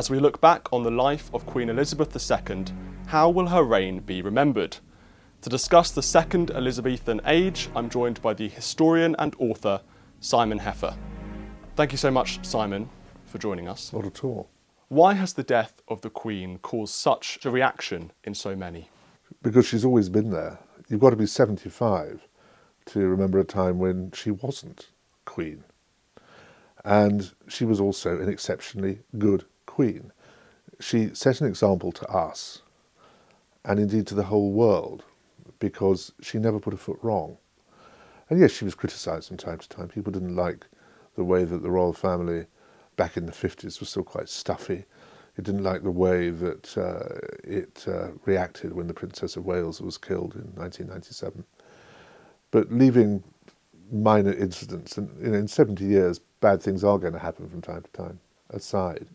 As we look back on the life of Queen Elizabeth II, how will her reign be remembered? To discuss the second Elizabethan age, I'm joined by the historian and author Simon Heffer. Thank you so much, Simon, for joining us. Not at all. Why has the death of the Queen caused such a reaction in so many? Because she's always been there. You've got to be 75 to remember a time when she wasn't Queen. And she was also an exceptionally good Queen. She set an example to us and indeed to the whole world because she never put a foot wrong. And yes, she was criticised from time to time. People didn't like the way that the royal family back in the 50s was still quite stuffy. It didn't like the way that uh, it uh, reacted when the Princess of Wales was killed in 1997. But leaving minor incidents, and you know, in 70 years, bad things are going to happen from time to time, aside,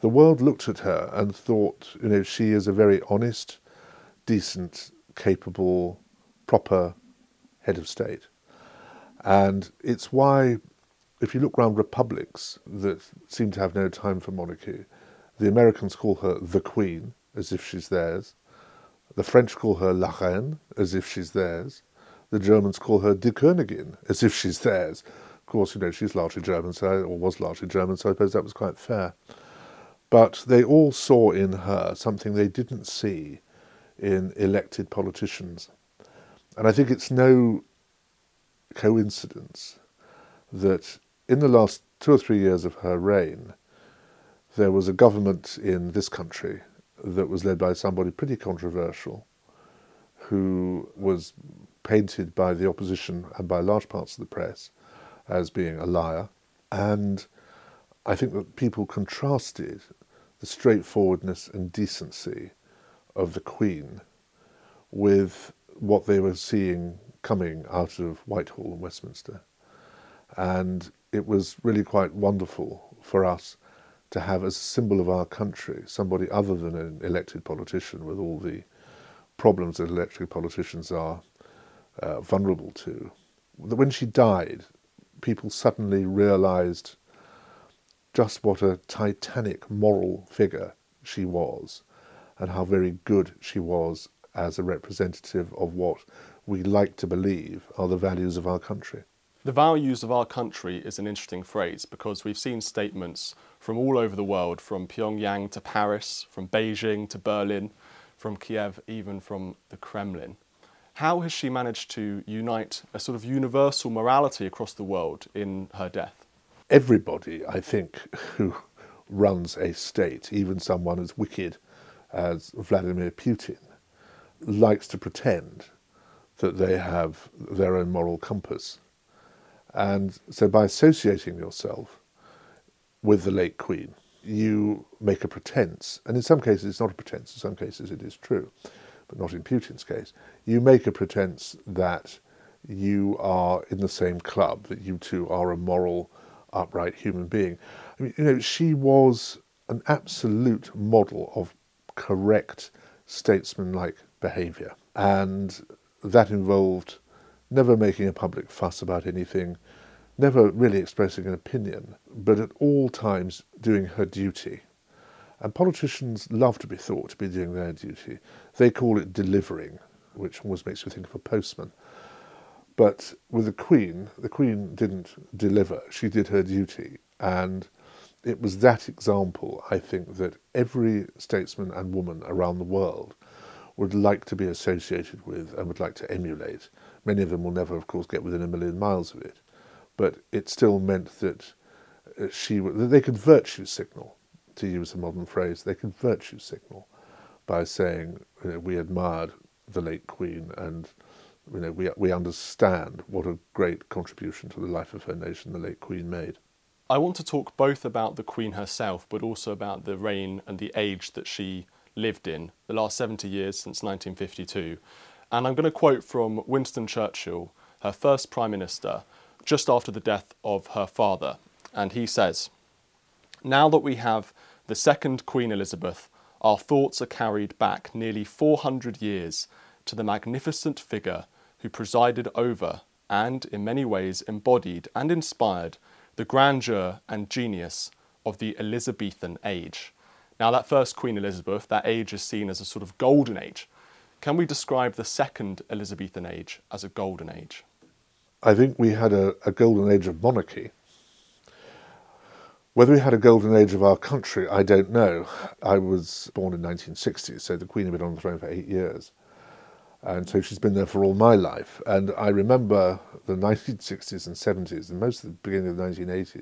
the world looked at her and thought, you know, she is a very honest, decent, capable, proper head of state. And it's why, if you look around republics that seem to have no time for monarchy, the Americans call her the Queen, as if she's theirs. The French call her La Reine, as if she's theirs. The Germans call her Die Königin, as if she's theirs. Of course, you know, she's largely German, so, or was largely German, so I suppose that was quite fair. But they all saw in her something they didn't see in elected politicians. And I think it's no coincidence that in the last two or three years of her reign, there was a government in this country that was led by somebody pretty controversial who was painted by the opposition and by large parts of the press as being a liar. And I think that people contrasted the straightforwardness and decency of the Queen with what they were seeing coming out of Whitehall and Westminster. And it was really quite wonderful for us to have as a symbol of our country somebody other than an elected politician with all the problems that elected politicians are uh, vulnerable to. When she died, people suddenly realized just what a titanic moral figure she was and how very good she was as a representative of what we like to believe are the values of our country. The values of our country is an interesting phrase because we've seen statements from all over the world, from Pyongyang to Paris, from Beijing to Berlin, from Kiev, even from the Kremlin. How has she managed to unite a sort of universal morality across the world in her death? Everybody, I think, who runs a state, even someone as wicked as Vladimir Putin, likes to pretend that they have their own moral compass. And so by associating yourself with the late Queen, you make a pretense, and in some cases it's not a pretense, in some cases it is true, but not in Putin's case. You make a pretense that you are in the same club, that you two are a moral, upright human being. I mean, you know, she was an absolute model of correct statesmanlike behaviour. And that involved never making a public fuss about anything, never really expressing an opinion, but at all times doing her duty. And politicians love to be thought to be doing their duty. They call it delivering, which always makes me think of a postman. But with the Queen, the Queen didn't deliver, she did her duty. And it was that example, I think, that every statesman and woman around the world would like to be associated with and would like to emulate. Many of them will never, of course, get within a million miles of it, but it still meant that uh, she that they could virtue signal, to use a modern phrase, they could virtue signal by saying you know, we admired the late Queen and you know we we understand what a great contribution to the life of her nation the late Queen made. I want to talk both about the Queen herself, but also about the reign and the age that she lived in, the last 70 years since 1952. And I'm going to quote from Winston Churchill, her first Prime Minister, just after the death of her father. And he says, Now that we have the second Queen Elizabeth, our thoughts are carried back nearly 400 years to the magnificent figure who presided over and, in many ways, embodied and inspired the grandeur and genius of the Elizabethan age. Now, that first Queen Elizabeth, that age is seen as a sort of golden age. Can we describe the second Elizabethan age as a golden age? I think we had a, a golden age of monarchy. Whether we had a golden age of our country, I don't know. I was born in 1960, so the Queen had been on the throne for eight years. And so she's been there for all my life. And I remember the 1960s and 70s, and most of the beginning of the 1980s,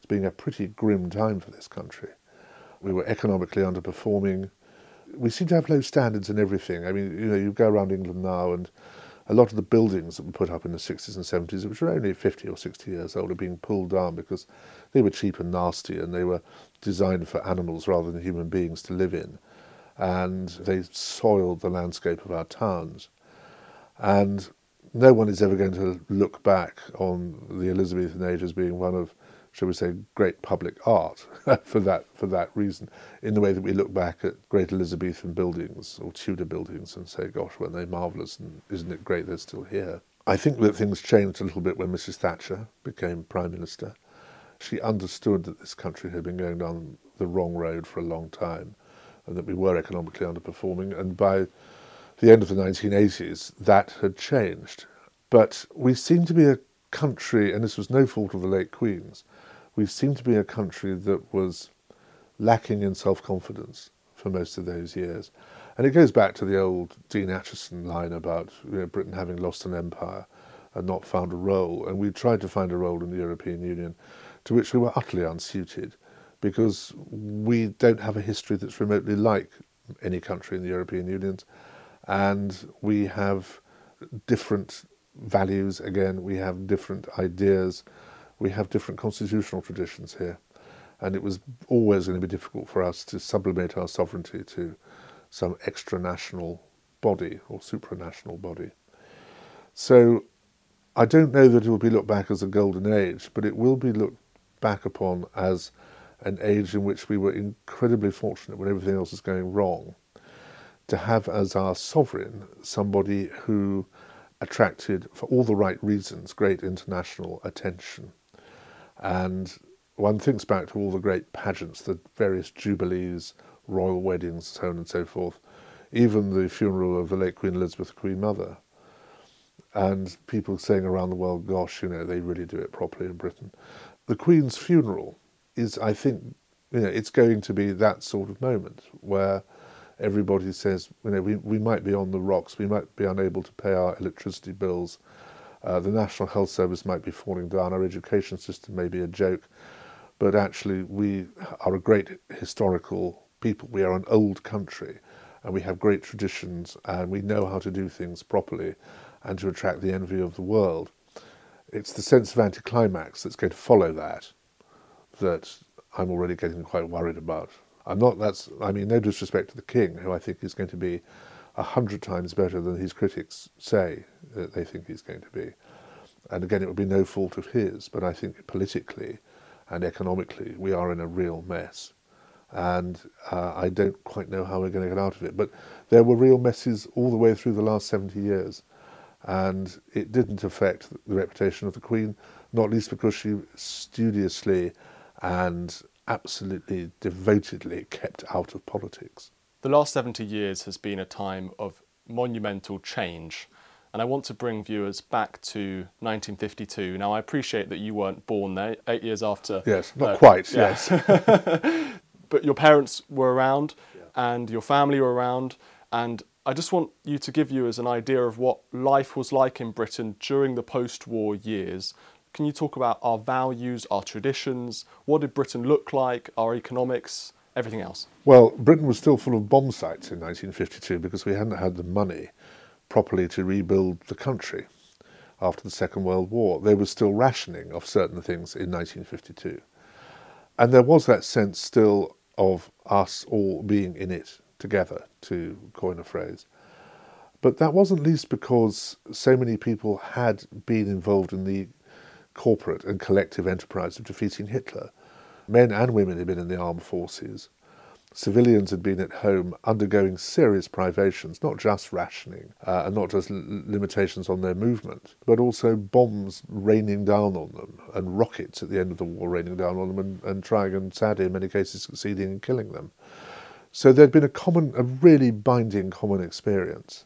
as being a pretty grim time for this country. We were economically underperforming. We seem to have low standards in everything. I mean, you know, you go around England now, and a lot of the buildings that were put up in the 60s and 70s, which were only 50 or 60 years old, are being pulled down because they were cheap and nasty and they were designed for animals rather than human beings to live in and they soiled the landscape of our towns. And no one is ever going to look back on the Elizabethan age as being one of, shall we say, great public art for that for that reason, in the way that we look back at great Elizabethan buildings or Tudor buildings and say, gosh, weren't they marvellous and isn't it great they're still here? I think that things changed a little bit when Mrs. Thatcher became Prime Minister. She understood that this country had been going down the wrong road for a long time and that we were economically underperforming. And by the end of the 1980s, that had changed. But we seem to be a country, and this was no fault of the late Queen's, we seem to be a country that was lacking in self confidence for most of those years. And it goes back to the old Dean Acheson line about you know, Britain having lost an empire and not found a role. And we tried to find a role in the European Union to which we were utterly unsuited because we don't have a history that's remotely like any country in the European Union, and we have different values. Again, we have different ideas, we have different constitutional traditions here, and it was always going to be difficult for us to sublimate our sovereignty to some extra national body or supranational body. So I don't know that it will be looked back as a golden age, but it will be looked back upon as an age in which we were incredibly fortunate when everything else was going wrong, to have as our sovereign somebody who attracted, for all the right reasons, great international attention. And one thinks back to all the great pageants, the various jubilees, royal weddings, so on and so forth, even the funeral of the late Queen Elizabeth, Queen Mother. And people saying around the world, gosh, you know, they really do it properly in Britain. The Queen's funeral is, I think, you know, it's going to be that sort of moment where everybody says, you know, we, we might be on the rocks, we might be unable to pay our electricity bills, uh, the National Health Service might be falling down, our education system may be a joke, but actually we are a great historical people. We are an old country and we have great traditions and we know how to do things properly and to attract the envy of the world. It's the sense of anticlimax that's going to follow that that I'm already getting quite worried about. I'm not, that's, I mean, no disrespect to the king, who I think is going to be a hundred times better than his critics say that they think he's going to be. And again, it would be no fault of his, but I think politically and economically, we are in a real mess. And uh, I don't quite know how we're going to get out of it. But there were real messes all the way through the last 70 years. And it didn't affect the reputation of the Queen, not least because she studiously and absolutely devotedly kept out of politics. The last 70 years has been a time of monumental change. And I want to bring viewers back to 1952. Now, I appreciate that you weren't born there, eight years after. Yes, not uh, quite, yeah. yes. but your parents were around and your family were around. And I just want you to give viewers an idea of what life was like in Britain during the post war years. Can you talk about our values, our traditions? What did Britain look like, our economics, everything else? Well, Britain was still full of bomb sites in 1952 because we hadn't had the money properly to rebuild the country after the Second World War. There was still rationing of certain things in 1952. And there was that sense still of us all being in it together, to coin a phrase. But that wasn't least because so many people had been involved in the corporate and collective enterprise of defeating Hitler. Men and women had been in the armed forces. Civilians had been at home undergoing serious privations, not just rationing uh, and not just l- limitations on their movement, but also bombs raining down on them and rockets at the end of the war raining down on them and, and trying and sadly in many cases succeeding in killing them. So there'd been a common, a really binding common experience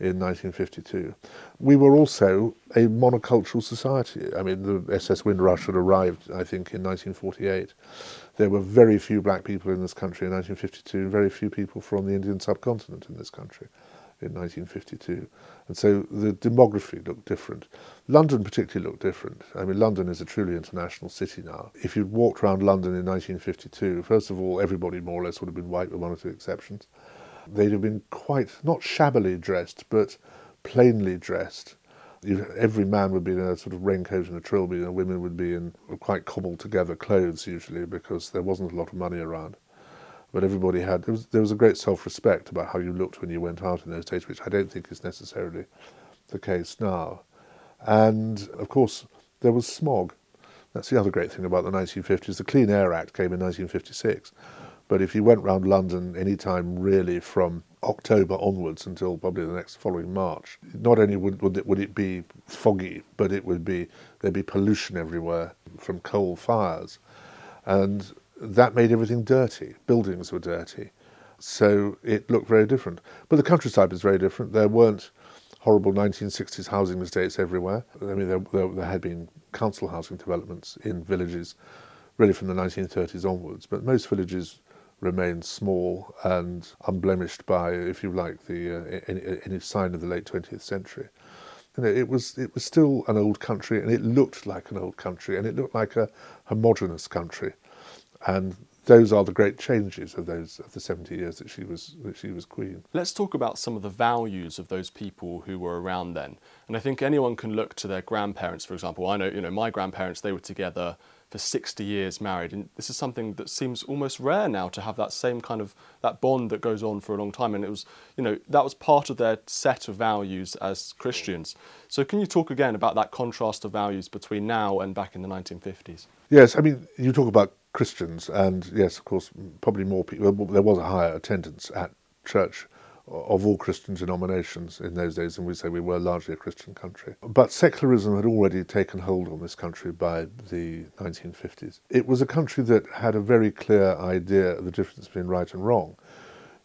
in 1952. We were also a monocultural society. I mean, the SS Windrush had arrived, I think, in 1948. There were very few black people in this country in 1952, very few people from the Indian subcontinent in this country in 1952. And so the demography looked different. London particularly looked different. I mean, London is a truly international city now. If you'd walked around London in 1952, first of all, everybody more or less would have been white with one or two exceptions they'd have been quite, not shabbily dressed, but plainly dressed. Every man would be in a sort of raincoat and a trilby, and women would be in quite cobbled together clothes usually because there wasn't a lot of money around. But everybody had, there was, there was a great self respect about how you looked when you went out in those days, which I don't think is necessarily the case now. And of course, there was smog. That's the other great thing about the 1950s. The Clean Air Act came in 1956 but if you went round London any time really from October onwards until probably the next following March, not only would, would, it, would it be foggy, but it would be there'd be pollution everywhere from coal fires, and that made everything dirty. Buildings were dirty, so it looked very different. But the countryside was very different. There weren't horrible 1960s housing estates everywhere. I mean, there, there, there had been council housing developments in villages really from the 1930s onwards, but most villages remained small and unblemished by, if you like, the uh, any, any, sign of the late 20th century. You know, it was it was still an old country, and it looked like an old country, and it looked like a homogenous country, and those are the great changes of those of the 70 years that she was that she was queen. Let's talk about some of the values of those people who were around then. And I think anyone can look to their grandparents, for example. I know, you know, my grandparents they were together for 60 years married. And this is something that seems almost rare now to have that same kind of that bond that goes on for a long time. And it was, you know, that was part of their set of values as Christians. So can you talk again about that contrast of values between now and back in the 1950s? Yes, I mean, you talk about Christians, and yes, of course, probably more people. There was a higher attendance at church of all Christian denominations in those days, and we say we were largely a Christian country. But secularism had already taken hold on this country by the 1950s. It was a country that had a very clear idea of the difference between right and wrong.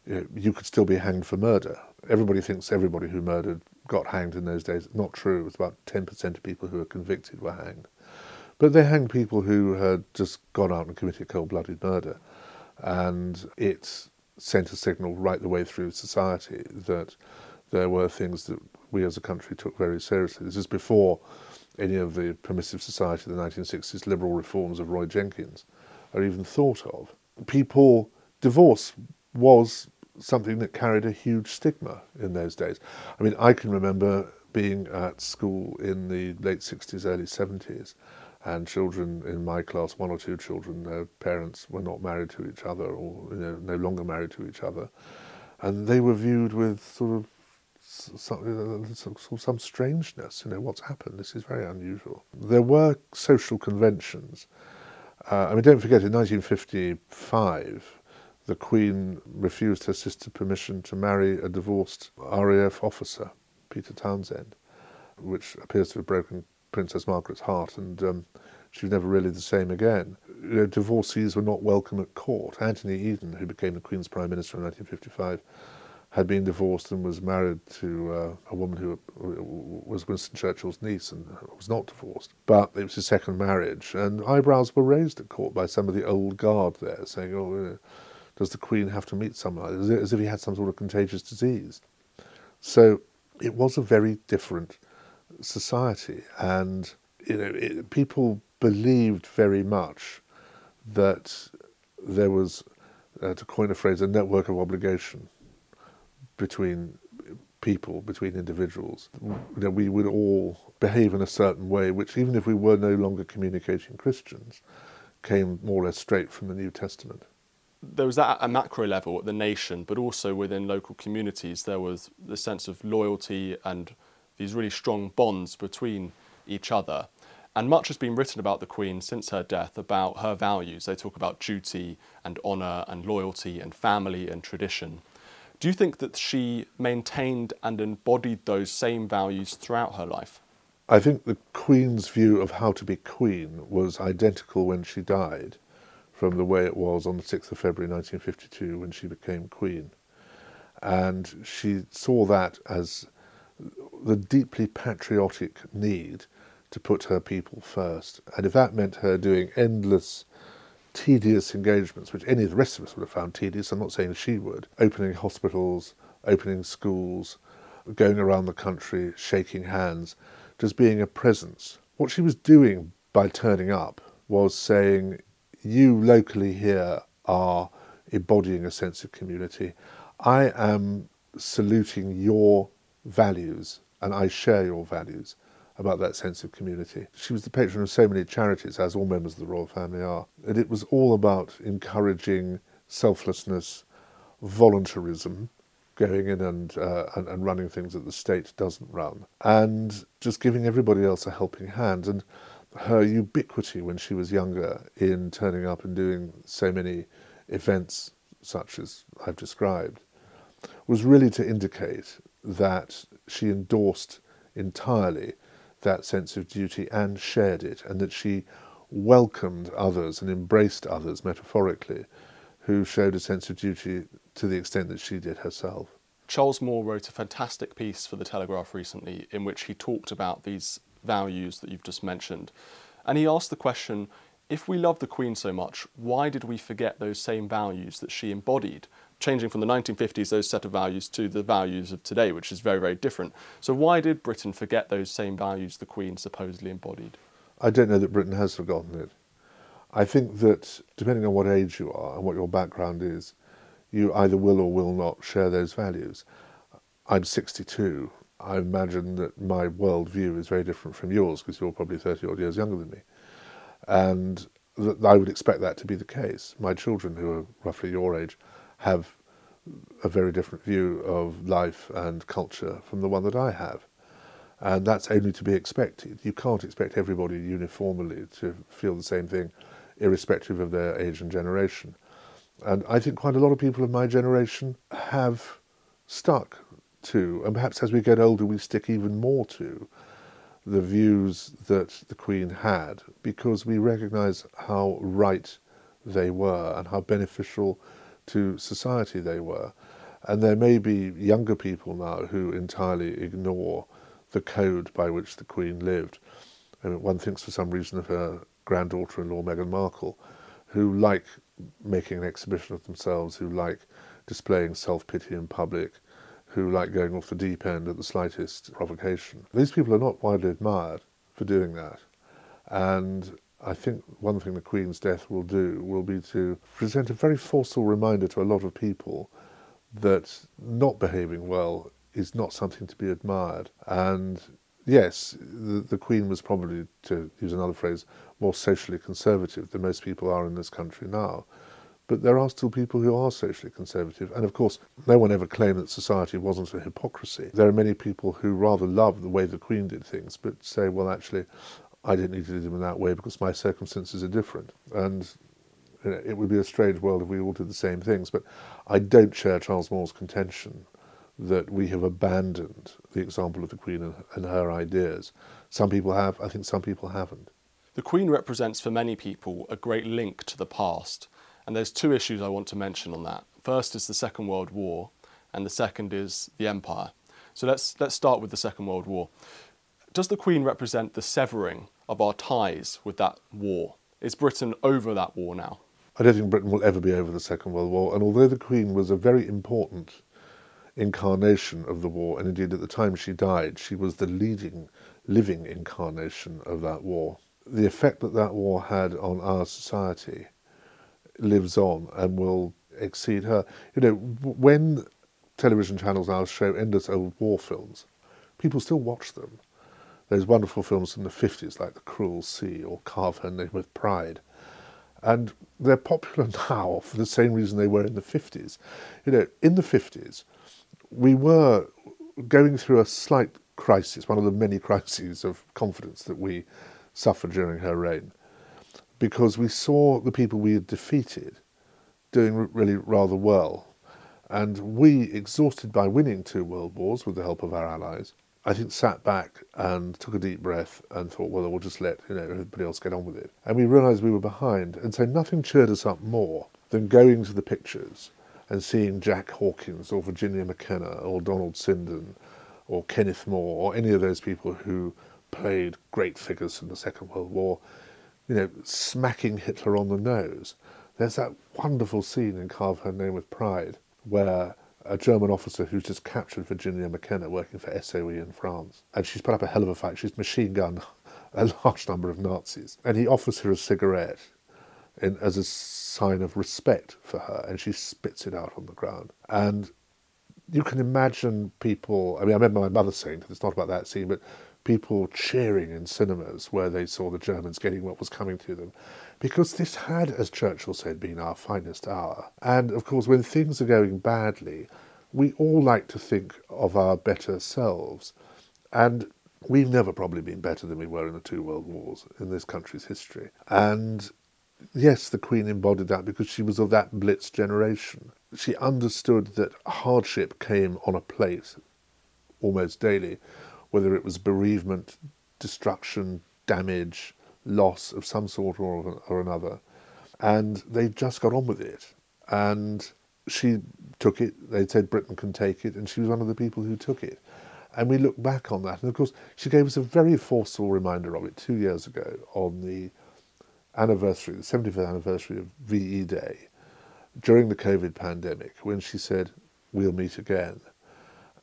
You could still be hanged for murder. Everybody thinks everybody who murdered got hanged in those days. Not true. It was about 10% of people who were convicted were hanged. But they hanged people who had just gone out and committed cold blooded murder. And it sent a signal right the way through society that there were things that we as a country took very seriously. This is before any of the permissive society of the 1960s liberal reforms of Roy Jenkins are even thought of. People, divorce was something that carried a huge stigma in those days. I mean, I can remember being at school in the late 60s, early 70s, and children in my class, one or two children, their parents were not married to each other or you know, no longer married to each other. And they were viewed with sort of some, some strangeness, you know, what's happened? This is very unusual. There were social conventions. Uh, I mean, don't forget, in 1955, the Queen refused her sister permission to marry a divorced RAF officer, Peter Townsend, which appears to have broken Princess Margaret's heart, and um, she was never really the same again. You know, divorcees were not welcome at court. Anthony Eden, who became the Queen's Prime Minister in 1955, had been divorced and was married to uh, a woman who was Winston Churchill's niece and was not divorced. But it was his second marriage, and eyebrows were raised at court by some of the old guard there, saying, "Oh, does the Queen have to meet someone?" As if he had some sort of contagious disease. So it was a very different society, and you know, it, people believed very much that there was, uh, to coin a phrase, a network of obligation between people, between individuals. That we would all behave in a certain way, which, even if we were no longer communicating Christians, came more or less straight from the New Testament. There was that at a macro level at the nation, but also within local communities, there was the sense of loyalty and these really strong bonds between each other. And much has been written about the Queen since her death, about her values. They talk about duty and honour and loyalty and family and tradition. Do you think that she maintained and embodied those same values throughout her life? I think the Queen's view of how to be Queen was identical when she died from the way it was on the 6th of February 1952 when she became Queen. And she saw that as the deeply patriotic need to put her people first. And if that meant her doing endless, tedious engagements, which any of the rest of us would have found tedious, I'm not saying she would, opening hospitals, opening schools, going around the country, shaking hands, just being a presence. What she was doing by turning up was saying, You locally here are embodying a sense of community. I am saluting your values and I share your values about that sense of community. She was the patron of so many charities, as all members of the royal family are, and it was all about encouraging selflessness, voluntarism, going in and, uh, and, and running things that the state doesn't run, and just giving everybody else a helping hand. And her ubiquity when she was younger in turning up and doing so many events such as I've described was really to indicate that she endorsed entirely that sense of duty and shared it, and that she welcomed others and embraced others metaphorically who showed a sense of duty to the extent that she did herself. Charles Moore wrote a fantastic piece for The Telegraph recently in which he talked about these values that you've just mentioned. And he asked the question if we love the Queen so much, why did we forget those same values that she embodied? Changing from the 1950s, those set of values, to the values of today, which is very, very different. So, why did Britain forget those same values the Queen supposedly embodied? I don't know that Britain has forgotten it. I think that depending on what age you are and what your background is, you either will or will not share those values. I'm 62. I imagine that my worldview is very different from yours because you're probably 30 odd years younger than me. And I would expect that to be the case. My children, who are roughly your age, have a very different view of life and culture from the one that I have. And that's only to be expected. You can't expect everybody uniformly to feel the same thing, irrespective of their age and generation. And I think quite a lot of people of my generation have stuck to, and perhaps as we get older, we stick even more to, the views that the Queen had, because we recognise how right they were and how beneficial to society they were. And there may be younger people now who entirely ignore the code by which the Queen lived. And one thinks for some reason of her granddaughter in law, Meghan Markle, who like making an exhibition of themselves, who like displaying self pity in public, who like going off the deep end at the slightest provocation. These people are not widely admired for doing that. And I think one thing the Queen's death will do will be to present a very forceful reminder to a lot of people that not behaving well is not something to be admired. And yes, the, the Queen was probably, to use another phrase, more socially conservative than most people are in this country now. But there are still people who are socially conservative. And of course, no one ever claimed that society wasn't a hypocrisy. There are many people who rather love the way the Queen did things, but say, well, actually, I didn't need to do them in that way because my circumstances are different. And it would be a strange world if we all did the same things. But I don't share Charles Moore's contention that we have abandoned the example of the Queen and, and her ideas. Some people have, I think some people haven't. The Queen represents for many people a great link to the past, and there's two issues I want to mention on that. First is the Second World War, and the second is the Empire. So let's, let's start with the Second World War. Does the Queen represent the severing of our ties with that war? Is Britain over that war now? I don't think Britain will ever be over the Second World War, and although the Queen was a very important incarnation of the war, and indeed at the time she died, she was the leading living incarnation of that war. The effect that that war had on our society lives on and will exceed her. You know, when television channels now show endless old war films, people still watch them. There's wonderful films from the 50s like The Cruel Sea or Carve Her Name with Pride. And they're popular now for the same reason they were in the 50s. You know, in the 50s, we were going through a slight crisis, one of the many crises of confidence that we suffered during her reign, because we saw the people we had defeated doing really rather well. And we, exhausted by winning two world wars with the help of our allies, I think sat back and took a deep breath and thought, well, we'll just let you know everybody else get on with it. And we realised we were behind, and so nothing cheered us up more than going to the pictures and seeing Jack Hawkins or Virginia McKenna or Donald Sinden or Kenneth More or any of those people who played great figures in the Second World War, you know, smacking Hitler on the nose. There's that wonderful scene in Carve Her Name with Pride where a German officer who's just captured Virginia McKenna working for SOE in France. And she's put up a hell of a fight. She's machine gunned a large number of Nazis. And he offers her a cigarette in, as a sign of respect for her, and she spits it out on the ground. And you can imagine people, I mean, I remember my mother saying, it's not about that scene, but people cheering in cinemas where they saw the Germans getting what was coming to them. Because this had, as Churchill said, been our finest hour. And of course, when things are going badly, we all like to think of our better selves. And we've never probably been better than we were in the two world wars in this country's history. And yes, the Queen embodied that because she was of that Blitz generation. She understood that hardship came on a plate almost daily, whether it was bereavement, destruction, damage, loss of some sort or, or another. And they just got on with it. And she took it. They said Britain can take it, and she was one of the people who took it. And we look back on that. And of course, she gave us a very forceful reminder of it two years ago on the anniversary, the 75th anniversary of VE Day, during the COVID pandemic, when she said, We'll meet again.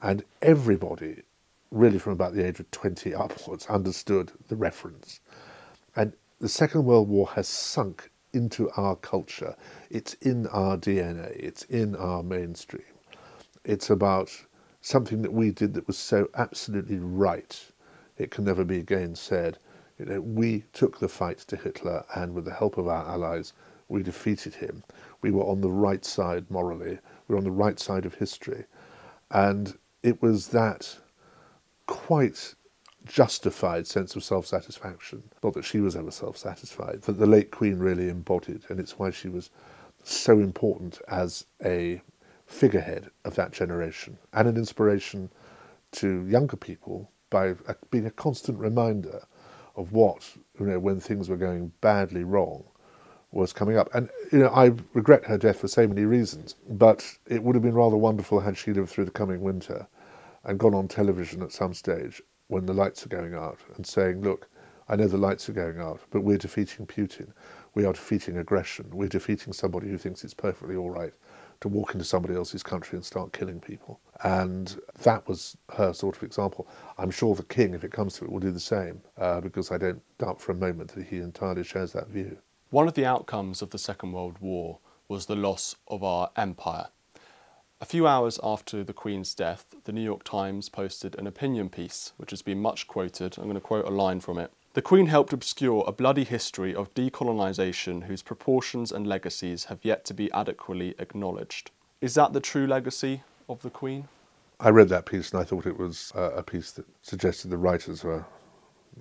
And everybody, really from about the age of 20 upwards, understood the reference. And the Second World War has sunk into our culture. It's in our DNA, it's in our mainstream. It's about something that we did that was so absolutely right, it can never be again said. You know, we took the fight to Hitler, and with the help of our allies, we defeated him. We were on the right side morally. We were on the right side of history. And it was that quite justified sense of self satisfaction, not that she was ever self satisfied, that the late Queen really embodied. And it's why she was so important as a figurehead of that generation and an inspiration to younger people by being a constant reminder of what, you know, when things were going badly wrong, was coming up. And, you know, I regret her death for so many reasons, but it would have been rather wonderful had she lived through the coming winter and gone on television at some stage when the lights are going out and saying, look, I know the lights are going out, but we're defeating Putin. We are defeating aggression. We're defeating somebody who thinks it's perfectly all right to walk into somebody else's country and start killing people. And that was her sort of example. I'm sure the king, if it comes to it, will do the same, uh, because I don't doubt for a moment that he entirely shares that view. One of the outcomes of the Second World War was the loss of our empire. A few hours after the Queen's death, the New York Times posted an opinion piece, which has been much quoted. I'm going to quote a line from it. The Queen helped obscure a bloody history of decolonisation whose proportions and legacies have yet to be adequately acknowledged. Is that the true legacy of the Queen? I read that piece and I thought it was uh, a piece that suggested the writers were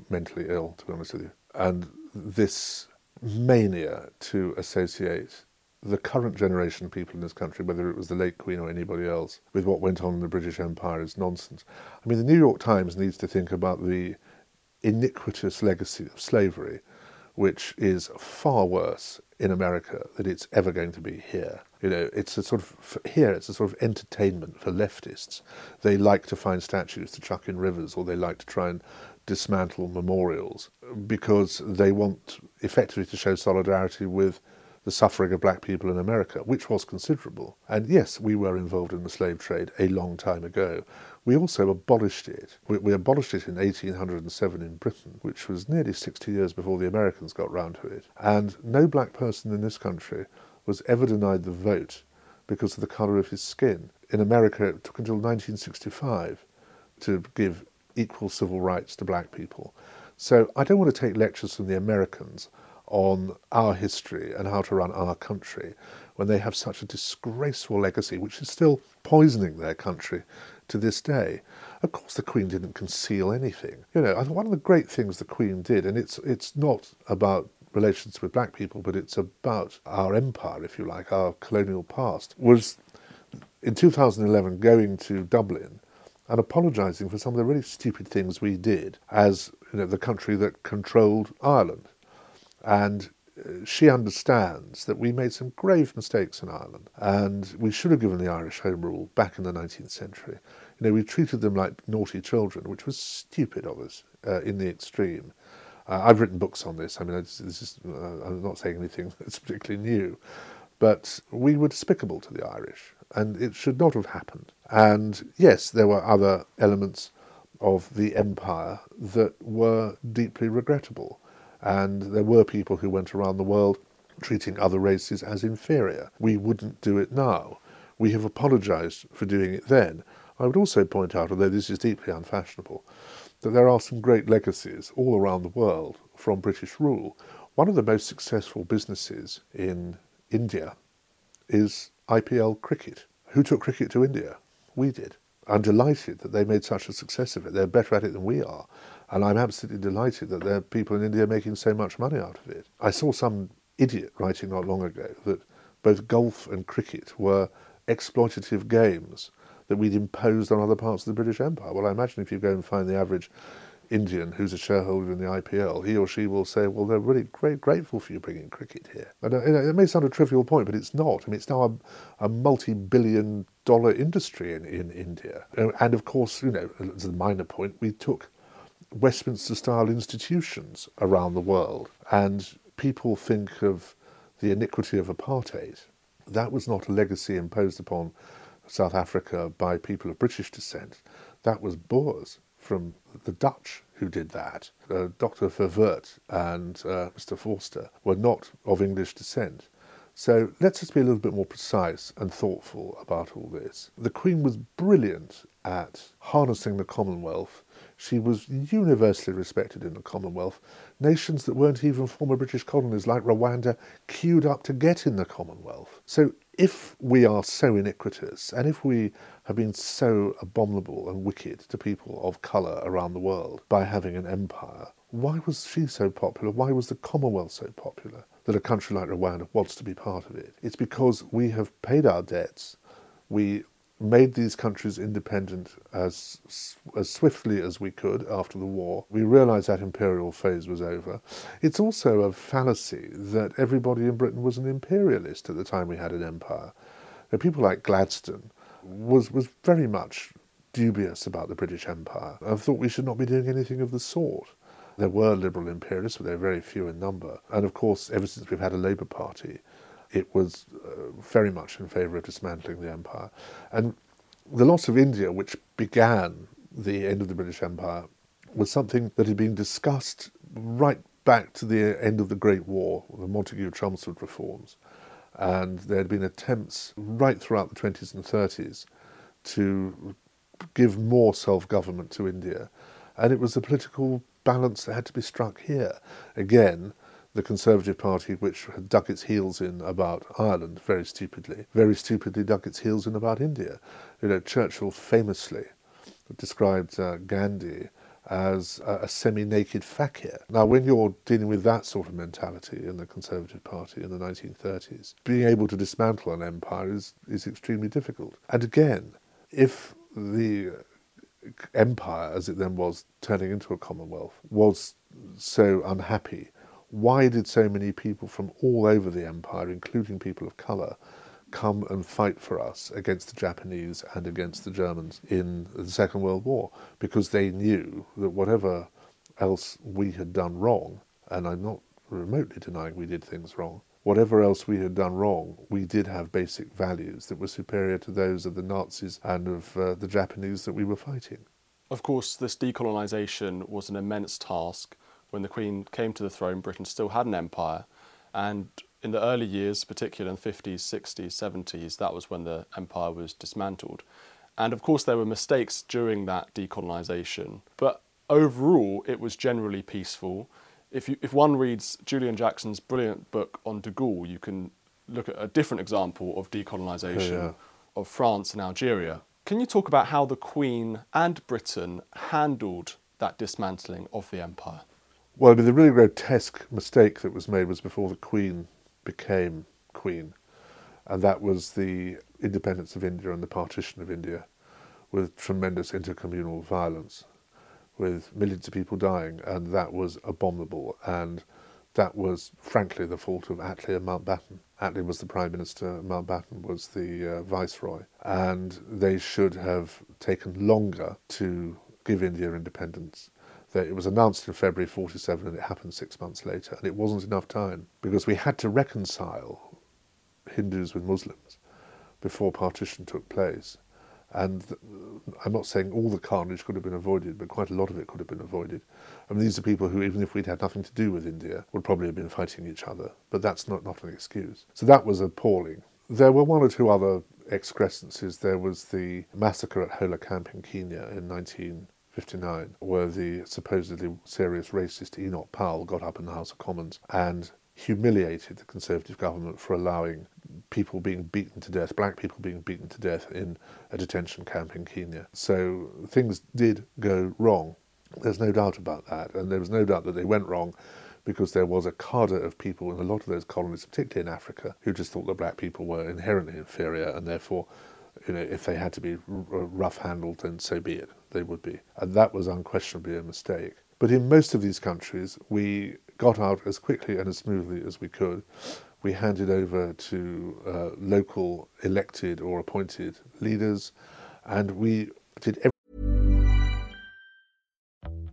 mentally ill, to be honest with you. And this mania to associate the current generation of people in this country, whether it was the late Queen or anybody else, with what went on in the British Empire is nonsense. I mean, the New York Times needs to think about the iniquitous legacy of slavery, which is far worse in America than it's ever going to be here. You know, it's a sort of here. It's a sort of entertainment for leftists. They like to find statues to chuck in rivers, or they like to try and dismantle memorials because they want effectively to show solidarity with the suffering of black people in America, which was considerable. And yes, we were involved in the slave trade a long time ago. We also abolished it. We, we, abolished it in 1807 in Britain, which was nearly 60 years before the Americans got round to it. And no black person in this country was ever denied the vote because of the colour of his skin. In America, it took until 1965 to give equal civil rights to black people. So I don't want to take lectures from the Americans on our history and how to run our country when they have such a disgraceful legacy, which is still poisoning their country to this day. Of course, the Queen didn't conceal anything. You know, one of the great things the Queen did, and it's it's not about relations with black people, but it's about our empire, if you like, our colonial past, was in 2011 going to Dublin and apologising for some of the really stupid things we did as you know, the country that controlled Ireland. And uh, she understands that we made some grave mistakes in Ireland, and we should have given the Irish Home Rule back in the 19th century. You know, we treated them like naughty children, which was stupid of us uh, in the extreme. Uh, I've written books on this. I mean, uh, I'm not saying anything that's particularly new, but we were despicable to the Irish, and it should not have happened. And yes, there were other elements of the empire that were deeply regrettable. And there were people who went around the world treating other races as inferior. We wouldn't do it now. We have apologized for doing it then. I would also point out, although this is deeply unfashionable, that there are some great legacies all around the world from British rule. One of the most successful businesses in India is IPL cricket. Who took cricket to India? We did. I'm delighted that they made such a success of it. They're better at it than we are. And I'm absolutely delighted that there are people in India making so much money out of it. I saw some idiot writing not long ago that both golf and cricket were exploitative games that we'd imposed on other parts of the British Empire. Well, I imagine if you go and find the average Indian who's a shareholder in the IPL, he or she will say, well, they're really great, grateful for you bringing cricket here. And uh, you know, it may sound a trivial point, but it's not. I mean, it's now a, a multi-billion dollar industry in, in India. And of course, you know, as a minor point, we took Westminster-style institutions around the world, and people think of the iniquity of apartheid. That was not a legacy imposed upon South Africa by people of British descent. That was Boers from the Dutch who did that. Uh, Dr. Verwoerd and uh, Mr. Vorster were not of English descent. So let's just be a little bit more precise and thoughtful about all this. The Queen was brilliant at harnessing the Commonwealth. She was universally respected in the Commonwealth. Nations that weren't even former British colonies, like Rwanda, queued up to get in the Commonwealth. So if we are so iniquitous and if we have been so abominable and wicked to people of colour around the world by having an empire, why was she so popular? Why was the Commonwealth so popular that a country like Rwanda wants to be part of it? It's because we have paid our debts, we made these countries independent as as swiftly as we could after the war. We realised that imperial phase was over. It's also a fallacy that everybody in Britain was an imperialist at the time we had an empire. Now, people like Gladstone was was very much dubious about the British Empire and thought we should not be doing anything of the sort. There were liberal imperialists, but they were very few in number. And of course, ever since we've had a Labour Party, it was uh, very much in favour of dismantling the empire. And the loss of India, which began the end of the British Empire, was something that had been discussed right back to the end of the Great War, the Montagu-Chelmsford reforms. And there had been attempts right throughout the 20s and 30s to give more self-government to India. And it was a political balance that had to be struck here. Again, the Conservative Party, which had dug its heels in about Ireland very stupidly, very stupidly dug its heels in about India. You know, Churchill famously described uh, Gandhi as a, a semi naked fakir. Now, when you're dealing with that sort of mentality in the Conservative Party in the 1930s, being able to dismantle an empire is, is extremely difficult. And again, if the empire, as it then was turning into a commonwealth, was so unhappy, why did so many people from all over the empire, including people of colour, come and fight for us against the Japanese and against the Germans in the Second World War because they knew that whatever else we had done wrong, and I'm not remotely denying we did things wrong, whatever else we had done wrong, we did have basic values that were superior to those of the Nazis and of uh, the Japanese that we were fighting. Of course, this decolonisation was an immense task. When the Queen came to the throne, Britain still had an empire, and in the early years, particularly in the 50s, 60s, 70s, that was when the empire was dismantled. And of course, there were mistakes during that decolonisation, but overall, it was generally peaceful. If, you, if one reads Julian Jackson's brilliant book on de Gaulle, you can look at a different example of decolonisation yeah. of France and Algeria. Can you talk about how the Queen and Britain handled that dismantling of the empire? Well, I mean, the really grotesque mistake that was made was before the Queen became Queen, and that was the independence of India and the partition of India, with tremendous intercommunal violence, with millions of people dying, and that was abominable. And that was, frankly, the fault of Attlee and Mountbatten. Attlee was the Prime Minister, Mountbatten was the uh, Viceroy, and they should have taken longer to give India independence. That it was announced in February 47 and it happened six months later, and it wasn't enough time because we had to reconcile Hindus with Muslims before partition took place. And I'm not saying all the carnage could have been avoided, but quite a lot of it could have been avoided. I mean, these are people who, even if we'd had nothing to do with India, would probably have been fighting each other. But that's not, not an excuse. So that was appalling. There were one or two other excrescences. There was the massacre at Hola Camp in Kenya in 1959, where the supposedly serious racist Enoch Powell got up in the House of Commons and humiliated the Conservative government for allowing people being beaten to death, black people being beaten to death in a detention camp in Kenya. So things did go wrong. There's no doubt about that. And there was no doubt that they went wrong because there was a cadre of people in a lot of those colonies, particularly in Africa, who just thought that black people were inherently inferior and therefore, you know, if they had to be rough handled, then so be it, they would be. And that was unquestionably a mistake. But in most of these countries, we got out as quickly and as smoothly as we could. We handed over to uh, local elected or appointed leaders, and we did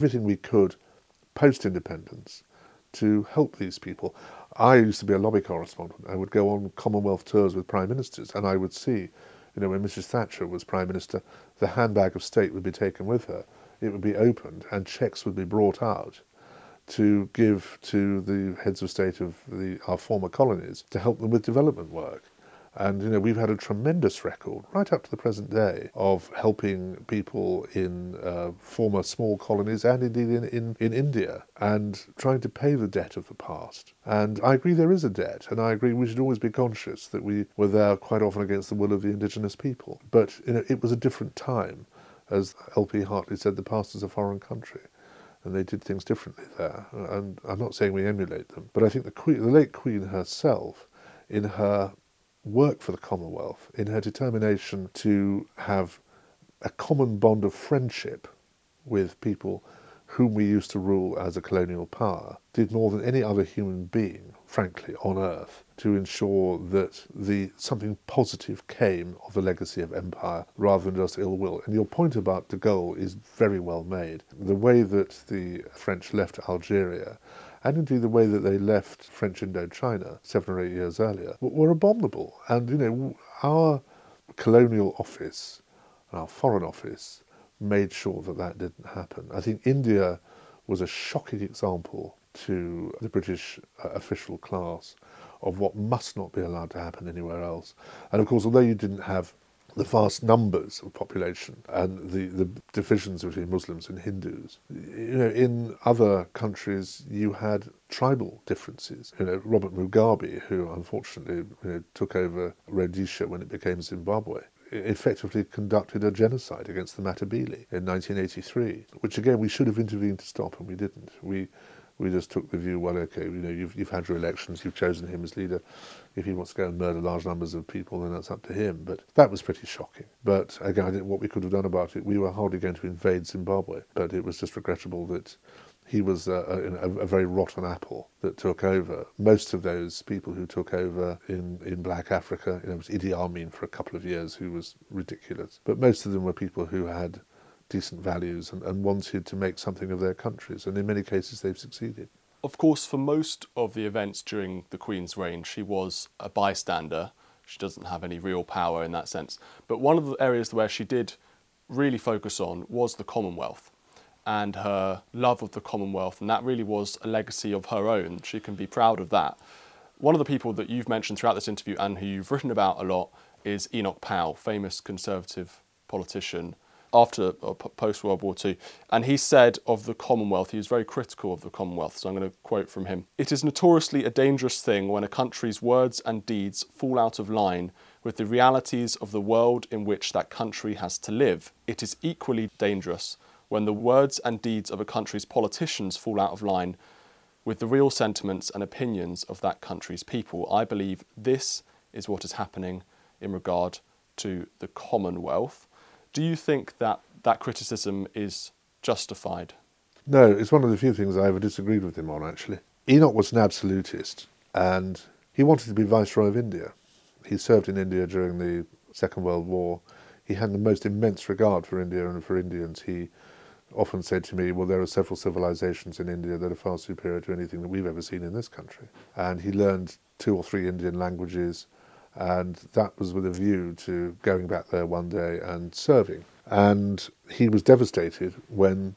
Everything we could post independence to help these people. I used to be a lobby correspondent. I would go on Commonwealth tours with prime ministers, and I would see, you know, when Mrs. Thatcher was prime minister, the handbag of state would be taken with her. It would be opened, and cheques would be brought out to give to the heads of state of the, our former colonies to help them with development work. And you know we've had a tremendous record right up to the present day of helping people in uh, former small colonies and indeed in, in, in India and trying to pay the debt of the past. And I agree there is a debt, and I agree we should always be conscious that we were there quite often against the will of the indigenous people. But you know it was a different time. as L.P. Hartley said, the past is a foreign country. And they did things differently there. And I'm not saying we emulate them, but I think the, Queen, the late Queen herself, in her work for the Commonwealth, in her determination to have a common bond of friendship with people whom we used to rule as a colonial power, did more than any other human being, frankly, on earth, to ensure that the something positive came of the legacy of empire rather than just ill will. And your point about de Gaulle is very well made. The way that the French left Algeria and indeed the way that they left French Indochina seven or eight years earlier were abominable. And you know, our colonial office, our foreign office, made sure that that didn't happen. I think India was a shocking example to the British uh, official class of what must not be allowed to happen anywhere else. And of course, although you didn't have the vast numbers of population and the, the divisions between Muslims and Hindus. You know, in other countries, you had tribal differences. You know, Robert Mugabe, who unfortunately you know, took over Rhodesia when it became Zimbabwe, effectively conducted a genocide against the Matabele in 1983, which again we should have intervened to stop, and we didn't. We we just took the view, well, okay, you know, you've you've had your elections, you've chosen him as leader. If he wants to go and murder large numbers of people, then that's up to him. But that was pretty shocking. But again, what we could have done about it. We were hardly going to invade Zimbabwe, but it was just regrettable that he was uh, uh, a, a, a, very rotten apple that took over. Most of those people who took over in, in black Africa, you know, it was Idi Amin for a couple of years, who was ridiculous. But most of them were people who had decent values and, and wanted to make something of their countries, and in many cases they've succeeded. Of course, for most of the events during the Queen's reign, she was a bystander. She doesn't have any real power in that sense. But one of the areas where she did really focus on was the Commonwealth and her love of the Commonwealth, and that really was a legacy of her own. She can be proud of that. One of the people that you've mentioned throughout this interview and who you've written about a lot is Enoch Powell, famous conservative politician after post World War II. And he said of the Commonwealth, he was very critical of the Commonwealth. So I'm going to quote from him It is notoriously a dangerous thing when a country's words and deeds fall out of line with the realities of the world in which that country has to live. It is equally dangerous when the words and deeds of a country's politicians fall out of line with the real sentiments and opinions of that country's people. I believe this is what is happening in regard to the Commonwealth. Do you think that that criticism is justified? No, it's one of the few things I ever disagreed with him on, actually. Enoch was an absolutist, and he wanted to be Viceroy of India. He served in India during the Second World War. He had the most immense regard for India and for Indians. He often said to me, well, there are several civilizations in India that are far superior to anything that we've ever seen in this country. And he learned two or three Indian languages, and that was with a view to going back there one day and serving. And he was devastated when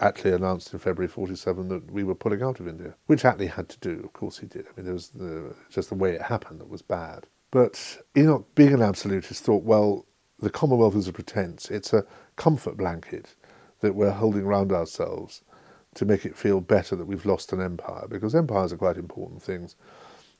Attlee announced in February 47 that we were pulling out of India, which Attlee had to do, of course he did. I mean, it was the, just the way it happened that was bad. But Enoch, being an absolutist, thought, well, the Commonwealth is a pretense. It's a comfort blanket that we're holding around ourselves to make it feel better that we've lost an empire, because empires are quite important things.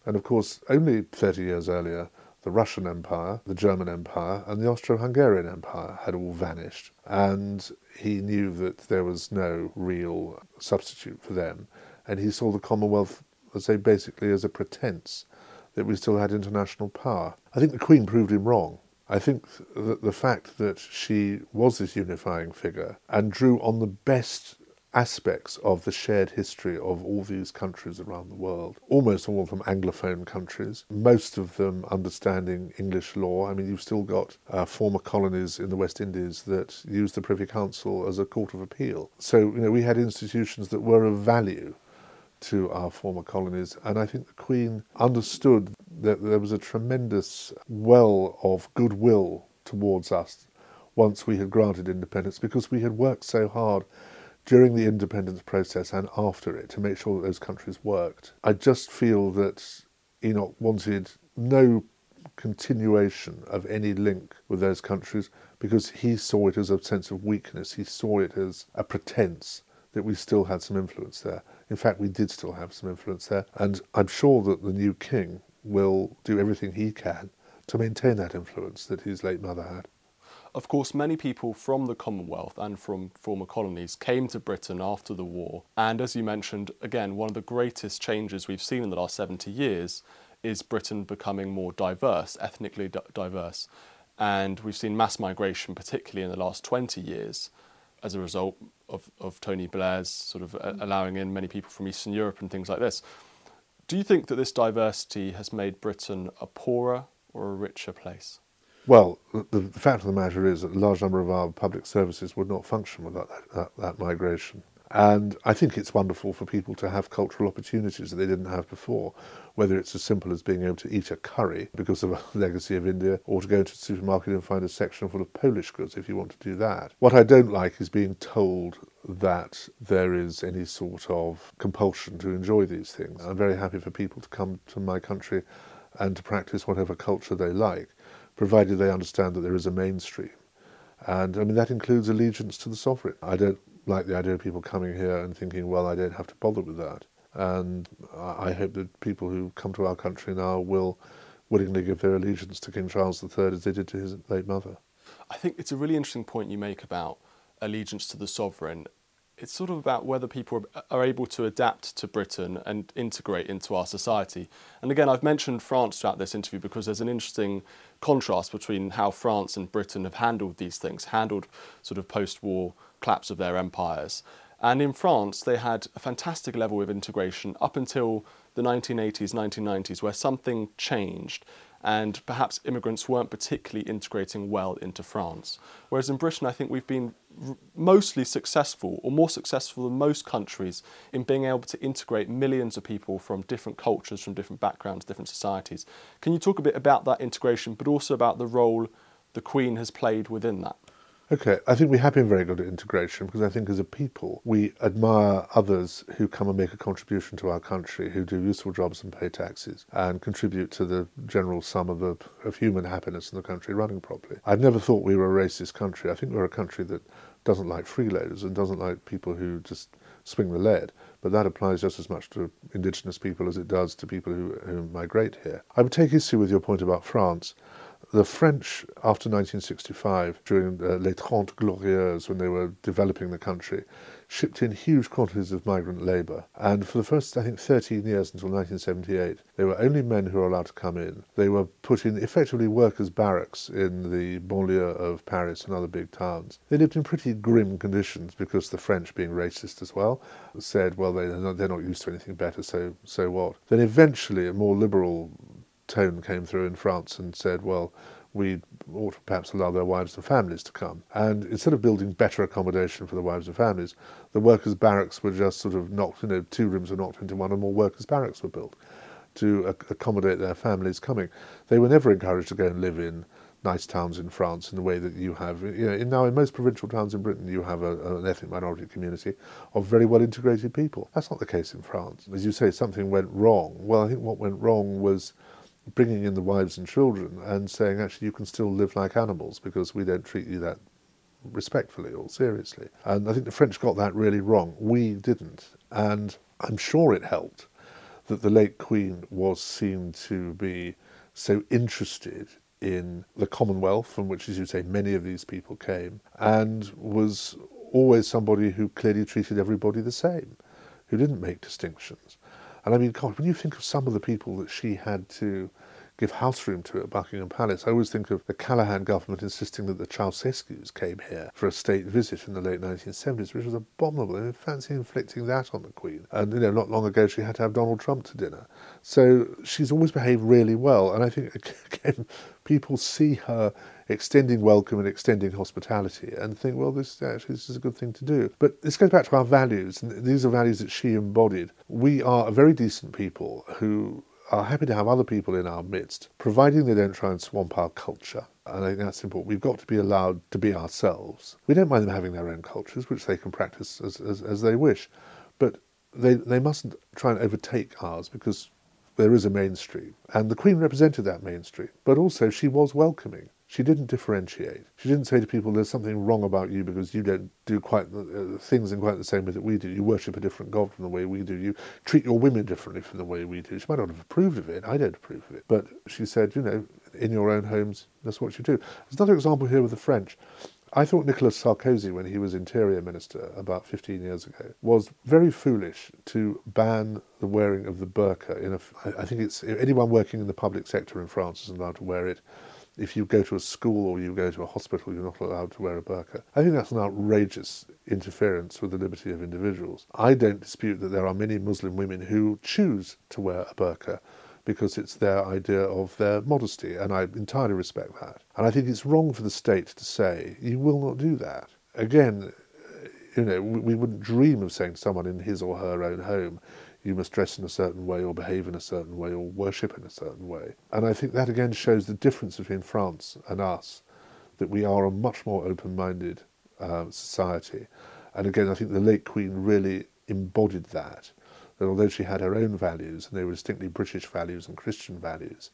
And of course, only 30 years earlier, the Russian Empire, the German Empire, and the Austro Hungarian Empire had all vanished. And he knew that there was no real substitute for them. And he saw the Commonwealth, let's say, basically as a pretense that we still had international power. I think the Queen proved him wrong. I think that the fact that she was this unifying figure and drew on the best aspects of the shared history of all these countries around the world, almost all of them Anglophone countries, most of them understanding English law. I mean, you've still got uh, former colonies in the West Indies that use the Privy Council as a court of appeal. So, you know, we had institutions that were of value to our former colonies. And I think the Queen understood that there was a tremendous well of goodwill towards us once we had granted independence because we had worked so hard during the independence process and after it to make sure that those countries worked. I just feel that Enoch wanted no continuation of any link with those countries because he saw it as a sense of weakness. He saw it as a pretense that we still had some influence there. In fact, we did still have some influence there, and I'm sure that the new king will do everything he can to maintain that influence that his late mother had. Of course, many people from the Commonwealth and from former colonies came to Britain after the war. And as you mentioned, again, one of the greatest changes we've seen in the last 70 years is Britain becoming more diverse, ethnically d- diverse. And we've seen mass migration, particularly in the last 20 years, as a result of, of Tony Blair's sort of uh, allowing in many people from Eastern Europe and things like this. Do you think that this diversity has made Britain a poorer or a richer place? Well, the, the fact of the matter is that a large number of our public services would not function without that, that, that migration. And I think it's wonderful for people to have cultural opportunities that they didn't have before, whether it's as simple as being able to eat a curry because of a legacy of India, or to go to the supermarket and find a section full of Polish goods if you want to do that. What I don't like is being told that there is any sort of compulsion to enjoy these things. I'm very happy for people to come to my country and to practice whatever culture they like, provided they understand that there is a mainstream. And I mean, that includes allegiance to the sovereign. I don't like the idea of people coming here and thinking, well, I don't have to bother with that. And I hope that people who come to our country now will willingly give their allegiance to King Charles III as they did to his late mother. I think it's a really interesting point you make about allegiance to the sovereign. It's sort of about whether people are able to adapt to Britain and integrate into our society. And again, I've mentioned France throughout this interview because there's an interesting contrast between how France and Britain have handled these things, handled sort of post war collapse of their empires. And in France, they had a fantastic level of integration up until the 1980s, 1990s, where something changed and perhaps immigrants weren't particularly integrating well into France. Whereas in Britain, I think we've been mostly successful, or more successful than most countries, in being able to integrate millions of people from different cultures, from different backgrounds, different societies. Can you talk a bit about that integration, but also about the role the Queen has played within that? Okay, I think we have been very good at integration because I think as a people we admire others who come and make a contribution to our country, who do useful jobs and pay taxes and contribute to the general sum of, of human happiness in the country running properly. I've never thought we were a racist country. I think we're a country that doesn't like freeloaders and doesn't like people who just swing the lead. But that applies just as much to indigenous people as it does to people who, who migrate here. I would take issue with your point about France. The French, after 1965, during uh, Les Trente Glorieuses, when they were developing the country, shipped in huge quantities of migrant labour. And for the first, I think, 13 years until 1978, they were only men who were allowed to come in. They were put in effectively workers' barracks in the banlieue of Paris and other big towns. They lived in pretty grim conditions because the French, being racist as well, said, well, they, they're, not, they're not used to anything better, so, so what? Then eventually a more liberal tone came through in France and said, well, we ought to perhaps allow their wives and families to come. And instead of building better accommodation for the wives and families, the workers' barracks were just sort of knocked, you know, two rooms were knocked into one and more workers' barracks were built to accommodate their families coming. They were never encouraged to go and live in nice towns in France in the way that you have, you know, in, now in most provincial towns in Britain, you have a, an ethnic minority community of very well integrated people. That's not the case in France. As you say, something went wrong. Well, I think what went wrong was bringing in the wives and children and saying, actually, you can still live like animals because we don't treat you that respectfully or seriously. And I think the French got that really wrong. We didn't. And I'm sure it helped that the late Queen was seen to be so interested in the Commonwealth, from which, as you say, many of these people came, and was always somebody who clearly treated everybody the same, who didn't make distinctions. And I mean, God, when you think of some of the people that she had to give house room to at Buckingham Palace. I always think of the Callaghan government insisting that the Ceausescus came here for a state visit in the late 1970s, which was abominable. I mean, fancy inflicting that on the Queen. And, you know, not long ago she had to have Donald Trump to dinner. So she's always behaved really well. And I think, again, people see her extending welcome and extending hospitality and think, well, this actually this is a good thing to do. But this goes back to our values, and these are values that she embodied. We are a very decent people who are happy to have other people in our midst, providing they don't try and swamp our culture. And I think that's important. We've got to be allowed to be ourselves. We don't mind them having their own cultures, which they can practice as, as, as they wish, but they, they mustn't try and overtake ours because there is a mainstream, and the Queen represented that mainstream, but also she was welcoming. She didn't differentiate. She didn't say to people, there's something wrong about you because you don't do quite uh, things in quite the same way that we do. You worship a different God from the way we do. You treat your women differently from the way we do. She might not have approved of it. I don't approve of it. But she said, you know, in your own homes, that's what you do. There's another example here with the French. I thought Nicolas Sarkozy, when he was interior minister about 15 years ago, was very foolish to ban the wearing of the burqa. In a, I think it's anyone working in the public sector in France isn't allowed to wear it if you go to a school or you go to a hospital, you're not allowed to wear a burqa. I think that's an outrageous interference with the liberty of individuals. I don't dispute that there are many Muslim women who choose to wear a burqa because it's their idea of their modesty, and I entirely respect that. And I think it's wrong for the state to say, you will not do that. Again, you know, we wouldn't dream of saying to someone in his or her own home, you must dress in a certain way or behave in a certain way or worship in a certain way. And I think that again shows the difference between France and us, that we are a much more open minded uh, society. And again, I think the late Queen really embodied that. That although she had her own values, and they were distinctly British values and Christian values,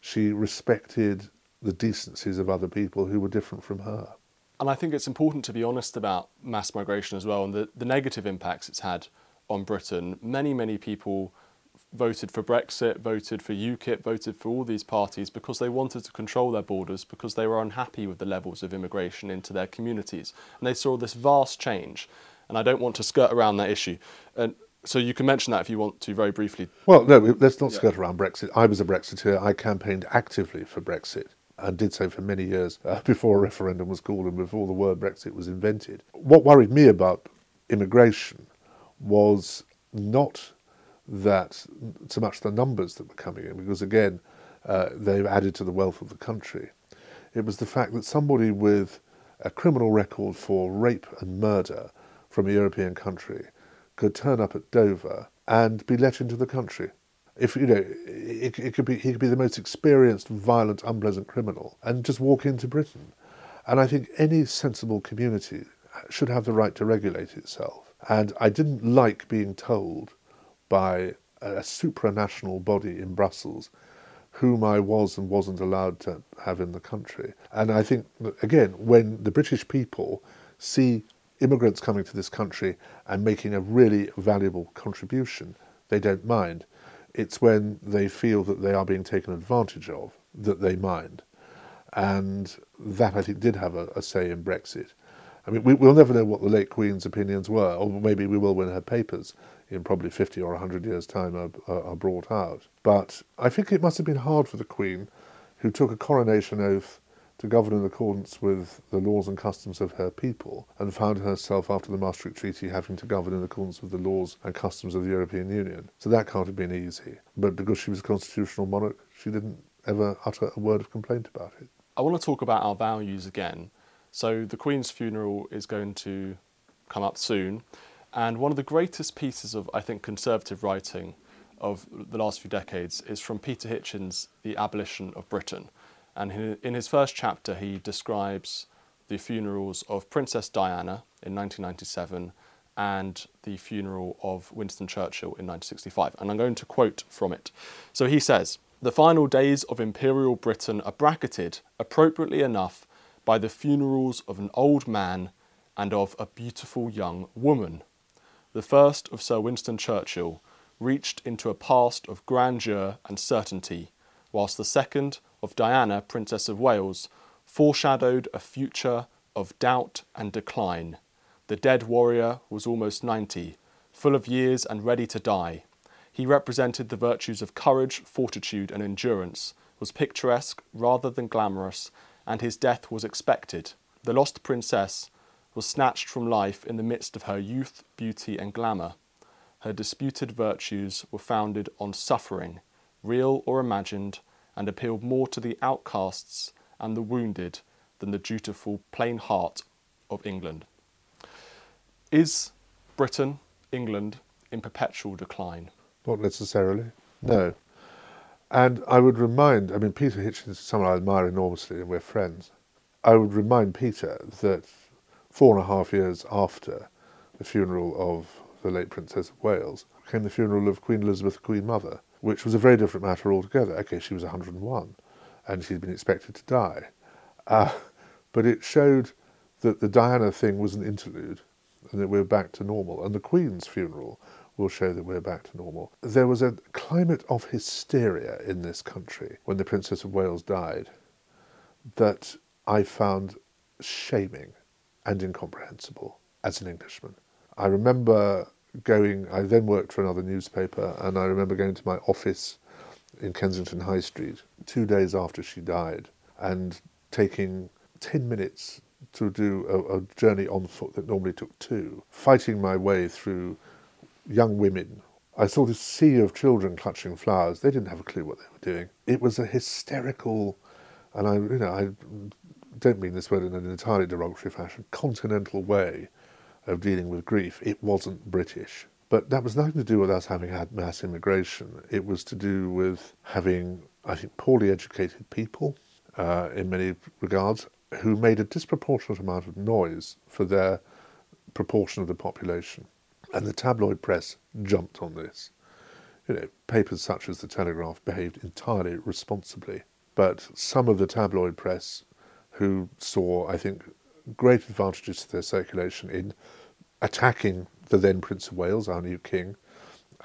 she respected the decencies of other people who were different from her. And I think it's important to be honest about mass migration as well and the, the negative impacts it's had on Britain, many, many people voted for Brexit, voted for UKIP, voted for all these parties because they wanted to control their borders, because they were unhappy with the levels of immigration into their communities. And they saw this vast change. And I don't want to skirt around that issue. And so you can mention that if you want to very briefly. Well, no, let's not yeah. skirt around Brexit. I was a Brexiteer. I campaigned actively for Brexit and did so for many years uh, before a referendum was called and before the word Brexit was invented. What worried me about immigration was not that so much the numbers that were coming in, because again, uh, they've added to the wealth of the country. It was the fact that somebody with a criminal record for rape and murder from a European country could turn up at Dover and be let into the country. If you know, it, it could be he could be the most experienced, violent, unpleasant criminal and just walk into Britain. And I think any sensible community should have the right to regulate itself. And I didn't like being told by a supranational body in Brussels whom I was and wasn't allowed to have in the country. And I think, again, when the British people see immigrants coming to this country and making a really valuable contribution, they don't mind. It's when they feel that they are being taken advantage of that they mind. And that, I think, did have a, a say in Brexit. I mean, we, will never know what the late Queen's opinions were, or maybe we will when her papers in probably 50 or 100 years' time are, are, are brought out. But I think it must have been hard for the Queen, who took a coronation oath to govern in accordance with the laws and customs of her people, and found herself, after the Maastricht Treaty, having to govern in accordance with the laws and customs of the European Union. So that can't have been easy. But because she was a constitutional monarch, she didn't ever utter a word of complaint about it. I want to talk about our values again. So the Queen's funeral is going to come up soon, and one of the greatest pieces of, I think, conservative writing of the last few decades is from Peter Hitchens' The Abolition of Britain. And in his first chapter, he describes the funerals of Princess Diana in 1997 and the funeral of Winston Churchill in 1965. And I'm going to quote from it. So he says, The final days of Imperial Britain are bracketed, appropriately enough, by the funerals of an old man and of a beautiful young woman. The first of Sir Winston Churchill reached into a past of grandeur and certainty, whilst the second of Diana, Princess of Wales, foreshadowed a future of doubt and decline. The dead warrior was almost 90, full of years and ready to die. He represented the virtues of courage, fortitude, and endurance, was picturesque rather than glamorous, and his death was expected. The lost princess was snatched from life in the midst of her youth, beauty, and glamour. Her disputed virtues were founded on suffering, real or imagined, and appealed more to the outcasts and the wounded than the dutiful plain heart of England. Is Britain, England, in perpetual decline? Not necessarily, no. And I would remind, I mean, Peter Hitchens is someone I admire enormously and we're friends. I would remind Peter that four and a half years after the funeral of the late Princess of Wales, came the funeral of Queen Elizabeth, Queen Mother, which was a very different matter altogether. Okay, she was 101 and she'd been expected to die. Uh, but it showed that the Diana thing was an interlude and that we're back to normal. And the Queen's funeral will show that we're back to normal. There was a climate of hysteria in this country when the Princess of Wales died that I found shaming and incomprehensible as an Englishman. I remember going, I then worked for another newspaper, and I remember going to my office in Kensington High Street two days after she died and taking 10 minutes to do a, a, journey on foot that normally took two, fighting my way through young women. I saw this sea of children clutching flowers. They didn't have a clue what they were doing. It was a hysterical, and I, you know, I don't mean this word in an entirely derogatory fashion, continental way of dealing with grief. It wasn't British. But that was nothing to do with us having had mass immigration. It was to do with having, I think, poorly educated people uh, in many regards who made a disproportionate amount of noise for their proportion of the population. And the tabloid press jumped on this. You know, papers such as the Telegraph behaved entirely responsibly. But some of the tabloid press who saw, I think, great advantages to their circulation in attacking the then Prince of Wales, our new king,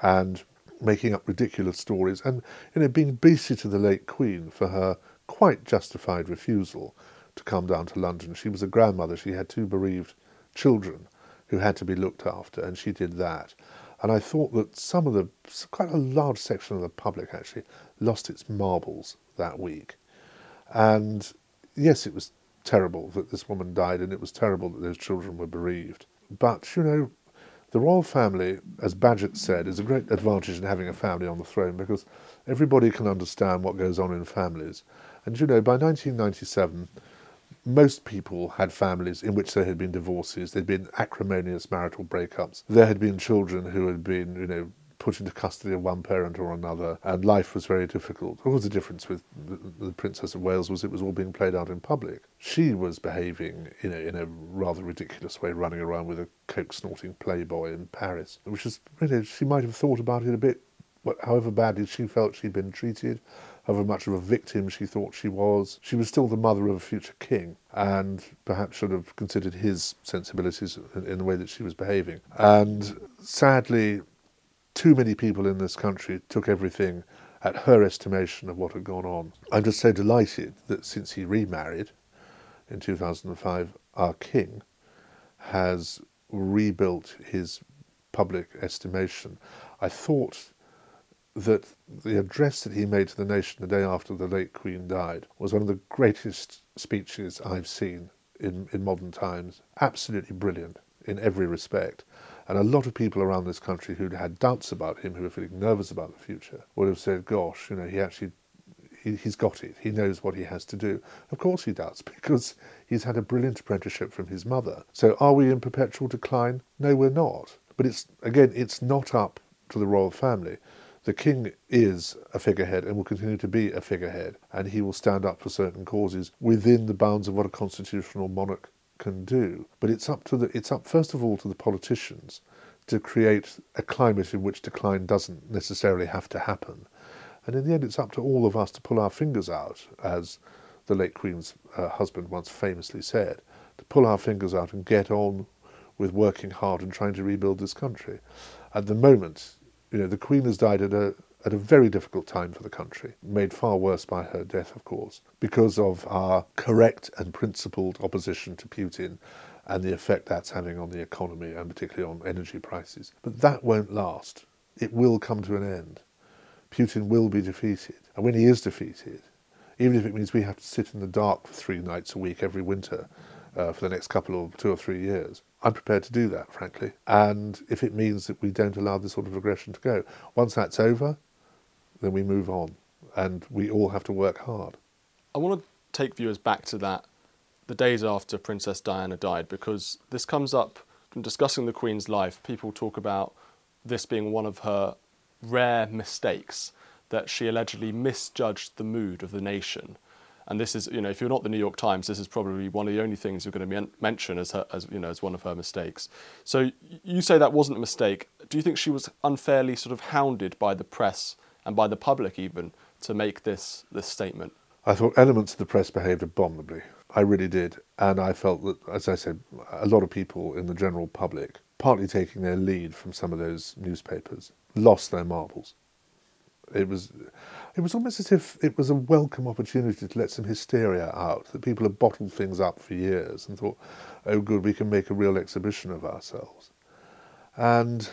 and making up ridiculous stories and you know being beastly to the late Queen for her quite justified refusal to come down to London. She was a grandmother. She had two bereaved children who had to be looked after, and she did that. And I thought that some of the, quite a large section of the public actually lost its marbles that week. And yes, it was terrible that this woman died, and it was terrible that those children were bereaved. But, you know, the royal family, as Bagehot said, is a great advantage in having a family on the throne because everybody can understand what goes on in families. And, you know, by 1997, most people had families in which there had been divorces, there'd been acrimonious marital breakups, there had been children who had been, you know, put into custody of one parent or another, and life was very difficult. What was the difference with the, Princess of Wales was it was all being played out in public. She was behaving in a, in a rather ridiculous way, running around with a coke snorting playboy in Paris, which is, know, she might have thought about it a bit, however badly she felt she'd been treated, however much of a victim she thought she was. She was still the mother of a future king and perhaps should have considered his sensibilities in, in the way that she was behaving. And sadly, too many people in this country took everything at her estimation of what had gone on. I'm just so delighted that since he remarried in 2005, our king has rebuilt his public estimation. I thought that the address that he made to the nation the day after the late Queen died was one of the greatest speeches I've seen in, in modern times. Absolutely brilliant in every respect. And a lot of people around this country who'd had doubts about him, who were feeling nervous about the future, would have said, gosh, you know, he actually, he, he's got it. He knows what he has to do. Of course he does, because he's had a brilliant apprenticeship from his mother. So are we in perpetual decline? No, we're not. But it's, again, it's not up to the royal family. The king is a figurehead and will continue to be a figurehead, and he will stand up for certain causes within the bounds of what a constitutional monarch can do. But it's up to the it's up first of all to the politicians to create a climate in which decline doesn't necessarily have to happen. And in the end, it's up to all of us to pull our fingers out, as the late Queen's uh, husband once famously said, to pull our fingers out and get on with working hard and trying to rebuild this country. At the moment, you know, the Queen has died at a at a very difficult time for the country, made far worse by her death, of course, because of our correct and principled opposition to Putin and the effect that's having on the economy and particularly on energy prices. But that won't last. It will come to an end. Putin will be defeated. And when he is defeated, even if it means we have to sit in the dark for three nights a week every winter uh, for the next couple of two or three years, I'm prepared to do that, frankly. And if it means that we don't allow this sort of aggression to go, once that's over, then we move on and we all have to work hard. I want to take viewers back to that, the days after Princess Diana died, because this comes up in discussing the Queen's life. People talk about this being one of her rare mistakes, that she allegedly misjudged the mood of the nation And this is, you know, if you're not the New York Times, this is probably one of the only things you're going to mention as, her, as you know, as one of her mistakes. So you say that wasn't a mistake. Do you think she was unfairly sort of hounded by the press and by the public even to make this this statement? I thought elements of the press behaved abominably. I really did, and I felt that, as I said, a lot of people in the general public, partly taking their lead from some of those newspapers, lost their marbles. It was, it was almost as if it was a welcome opportunity to let some hysteria out, that people had bottled things up for years and thought, oh, good, we can make a real exhibition of ourselves. And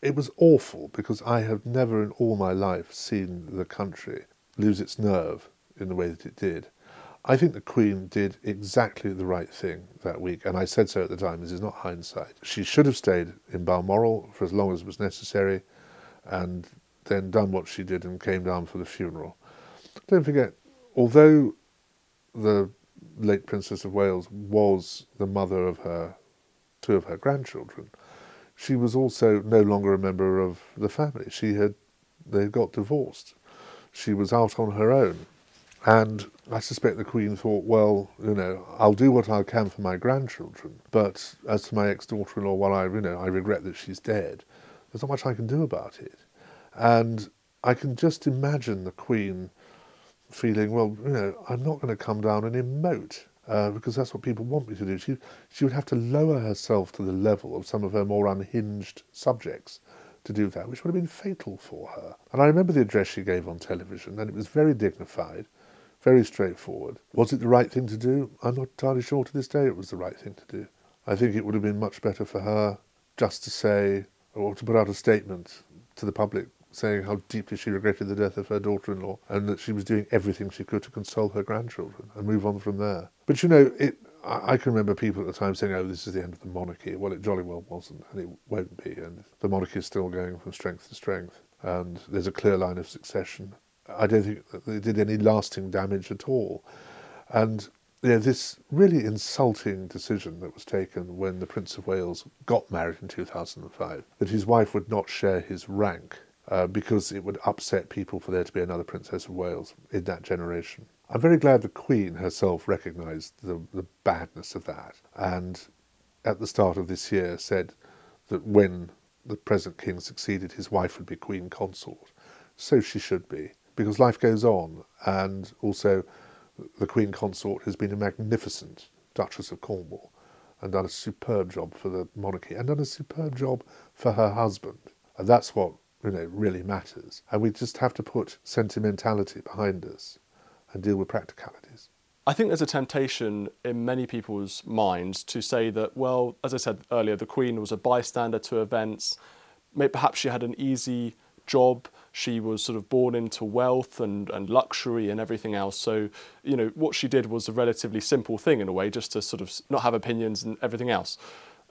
it was awful because I have never in all my life seen the country lose its nerve in the way that it did. I think the Queen did exactly the right thing that week, and I said so at the time. This is not hindsight. She should have stayed in Balmoral for as long as was necessary, and then done what she did and came down for the funeral. Don't forget, although the late Princess of Wales was the mother of her two of her grandchildren, she was also no longer a member of the family. She had they got divorced. She was out on her own. And I suspect the Queen thought, well, you know, I'll do what I can for my grandchildren, but as to my ex-daughter-in-law, well, I, you know, I regret that she's dead. There's not much I can do about it. And I can just imagine the Queen feeling, well, you know, I'm not going to come down and emote uh, because that's what people want me to do. She, she would have to lower herself to the level of some of her more unhinged subjects to do that, which would have been fatal for her. And I remember the address she gave on television, and it was very dignified, very straightforward. Was it the right thing to do? I'm not entirely sure to this day it was the right thing to do. I think it would have been much better for her just to say, or to put out a statement to the public saying how deeply she regretted the death of her daughter-in-law and that she was doing everything she could to console her grandchildren and move on from there. But you know, it, I, can remember people at the time saying, "Oh, this is the end of the monarchy." Well, it jolly well wasn't, and it won't be. And the monarchy is still going from strength to strength, and there's a clear line of succession. I don't think it did any lasting damage at all. And you know, this really insulting decision that was taken when the Prince of Wales got married in 2005, that his wife would not share his rank uh, because it would upset people for there to be another Princess of Wales in that generation. I'm very glad the Queen herself recognised the, the badness of that and at the start of this year said that when the present king succeeded, his wife would be Queen Consort. So she should be, because life goes on, and also the Queen Consort has been a magnificent Duchess of Cornwall and done a superb job for the monarchy and done a superb job for her husband. And that's what you know, really matters. And we just have to put sentimentality behind us and deal with practicalities. I think there's a temptation in many people's minds to say that, well, as I said earlier, the Queen was a bystander to events. Perhaps she had an easy job. She was sort of born into wealth and, and luxury and everything else. So, you know, what she did was a relatively simple thing in a way, just to sort of not have opinions and everything else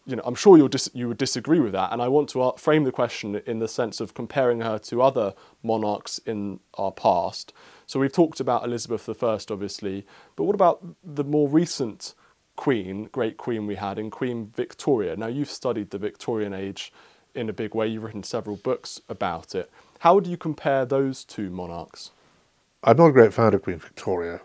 you know, I'm sure you'll dis- you would disagree with that, and I want to frame the question in the sense of comparing her to other monarchs in our past. So we've talked about Elizabeth I, obviously, but what about the more recent queen, great queen we had in Queen Victoria? Now you've studied the Victorian age in a big way. You've written several books about it. How do you compare those two monarchs? I'm not a great fan of Queen Victoria.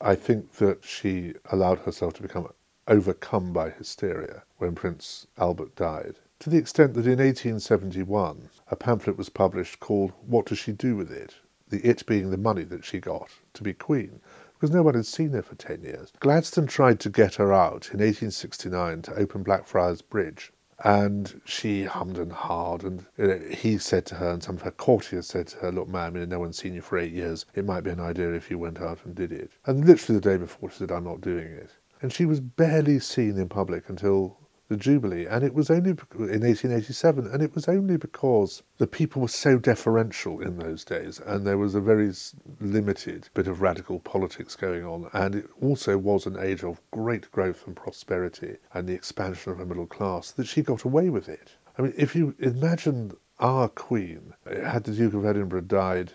I think that she allowed herself to become overcome by hysteria when Prince Albert died, to the extent that in 1871 a pamphlet was published called What Does She Do With It? The it being the money that she got to be queen, because no one had seen her for 10 years. Gladstone tried to get her out in 1869 to open Blackfriars Bridge. And she hummed and hawed, and you know, he said to her, and some of her courtiers said to her, Look, ma'am, you know, no one's seen you for eight years. It might be an idea if you went out and did it. And literally the day before, she said, I'm not doing it and she was barely seen in public until the Jubilee, and it was only in 1887, and it was only because the people were so deferential in those days, and there was a very limited bit of radical politics going on, and it also was an age of great growth and prosperity and the expansion of a middle class that she got away with it. I mean, if you imagine our Queen, eh, had the Duke of Edinburgh died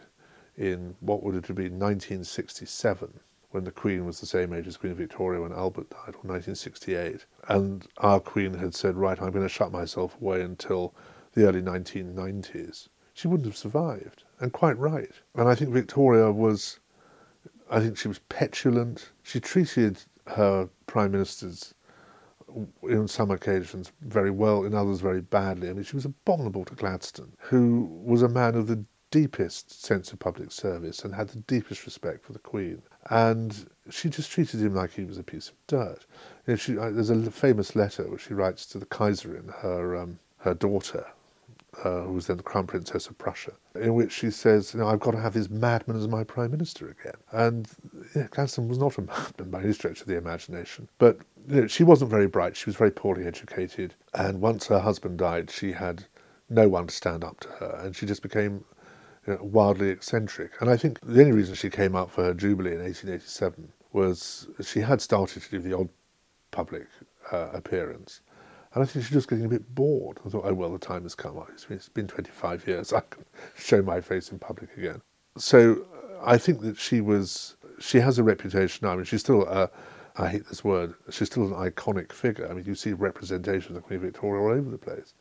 in what would it have been 1967 when the Queen was the same age as Queen Victoria when Albert died, or 1968. And our Queen had said, right, I'm going to shut myself away until the early 1990s. She wouldn't have survived, and quite right. And I think Victoria was I think she was petulant. She treated her prime ministers in some occasions very well, in others very badly. I mean, she was abominable to Gladstone, who was a man of the deepest sense of public service and had the deepest respect for the Queen. And she just treated him like he was a piece of dirt. You know, she, uh, there's a famous letter which she writes to the Kaiserin, her um, her daughter, uh, who was then the Crown Princess of Prussia, in which she says, you know, I've got to have this madman as my Prime Minister again. And yeah, Gladstone was not a madman by any stretch of the imagination. But you know, she wasn't very bright, she was very poorly educated, and once her husband died, she had no one to stand up to her, and she just became you know, wildly eccentric. And I think the only reason she came up for her Jubilee in 1887 was she had started to do the odd public uh, appearance. And I think she was just getting a bit bored. I thought, oh, well, the time has come. It's been, it's been 25 years. I can show my face in public again. So I think that she was, she has a reputation now. I mean, she's still a, I hate this word, she's still an iconic figure. I mean, you see representations of Queen Victoria all over the place.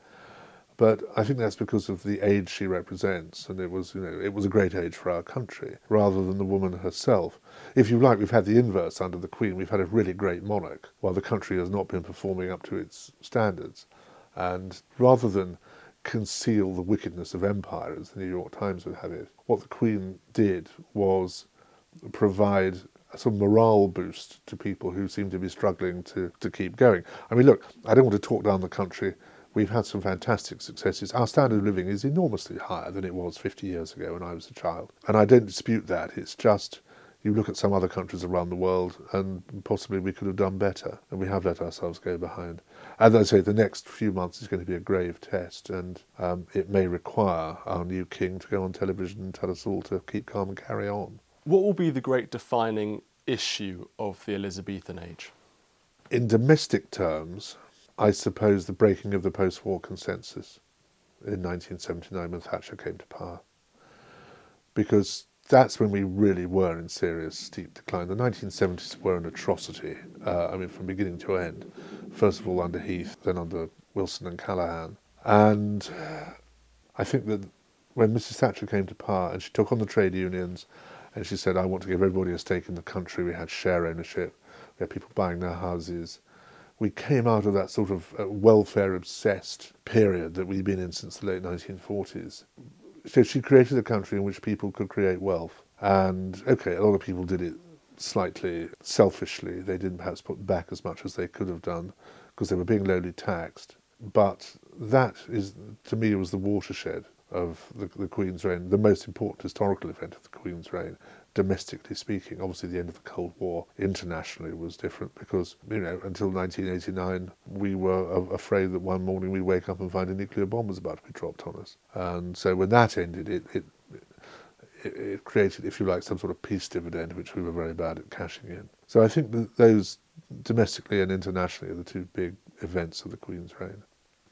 But I think that's because of the age she represents, and it was, you know, it was a great age for our country, rather than the woman herself. If you like, we've had the inverse under the Queen. We've had a really great monarch, while the country has not been performing up to its standards. And rather than conceal the wickedness of empire, as the New York Times would have it, what the Queen did was provide some morale boost to people who seem to be struggling to, to keep going. I mean, look, I don't want to talk down the country We've had some fantastic successes. Our standard of living is enormously higher than it was 50 years ago when I was a child. And I don't dispute that. It's just you look at some other countries around the world and possibly we could have done better and we have let ourselves go behind. As I say, the next few months is going to be a grave test and um, it may require our new king to go on television and tell us all to keep calm and carry on. What will be the great defining issue of the Elizabethan age? In domestic terms, I suppose, the breaking of the post war consensus in 1979 when Thatcher came to power. Because that's when we really were in serious steep decline. The 1970s were an atrocity, uh, I mean, from beginning to end. First of all, under Heath, then under Wilson and Callaghan. And I think that when Mrs. Thatcher came to power and she took on the trade unions and she said, I want to give everybody a stake in the country, we had share ownership, we had people buying their houses, we came out of that sort of uh, welfare obsessed period that we'd been in since the late 1940s. So she created a country in which people could create wealth. And okay, a lot of people did it slightly selfishly. They didn't perhaps put back as much as they could have done because they were being lowly taxed. But that is, to me, was the watershed of the, the Queen's reign, the most important historical event of the Queen's reign, domestically speaking. Obviously, the end of the Cold War internationally was different because, you know, until 1989, we were afraid that one morning we'd wake up and find a nuclear bomb was about to be dropped on us. And so when that ended, it, it, it, created, if you like, some sort of peace dividend, which we were very bad at cashing in. So I think that those domestically and internationally are the two big events of the Queen's reign.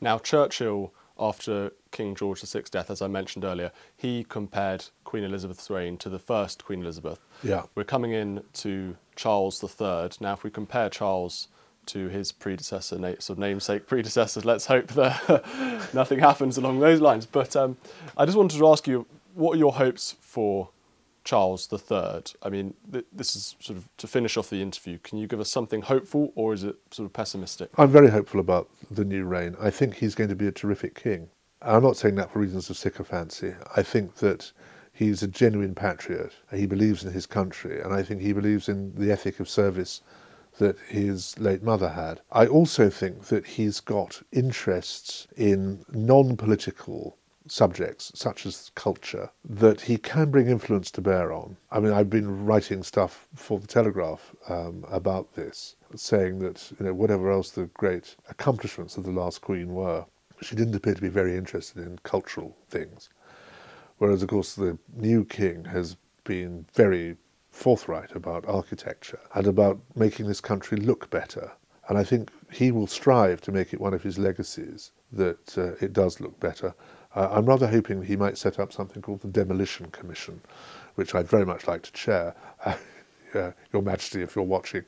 Now, Churchill after King George VI's death, as I mentioned earlier, he compared Queen Elizabeth's reign to the first Queen Elizabeth. Yeah. We're coming in to Charles III. Now, if we compare Charles to his predecessor, sort of namesake predecessors, let's hope that nothing happens along those lines. But um, I just wanted to ask you, what are your hopes for Charles III. I mean, th- this is sort of to finish off the interview. Can you give us something hopeful, or is it sort of pessimistic? I'm very hopeful about the new reign. I think he's going to be a terrific king. I'm not saying that for reasons of sycophancy. I think that he's a genuine patriot. He believes in his country, and I think he believes in the ethic of service that his late mother had. I also think that he's got interests in non political subjects, such as culture, that he can bring influence to bear on. I mean, I've been writing stuff for the Telegraph um, about this, saying that you know whatever else the great accomplishments of the last Queen were, she didn't appear to be very interested in cultural things. Whereas, of course, the new king has been very forthright about architecture and about making this country look better. And I think he will strive to make it one of his legacies that uh, it does look better. Uh, I'm rather hoping he might set up something called the Demolition Commission, which I'd very much like to chair, uh, Your Majesty, if you're watching,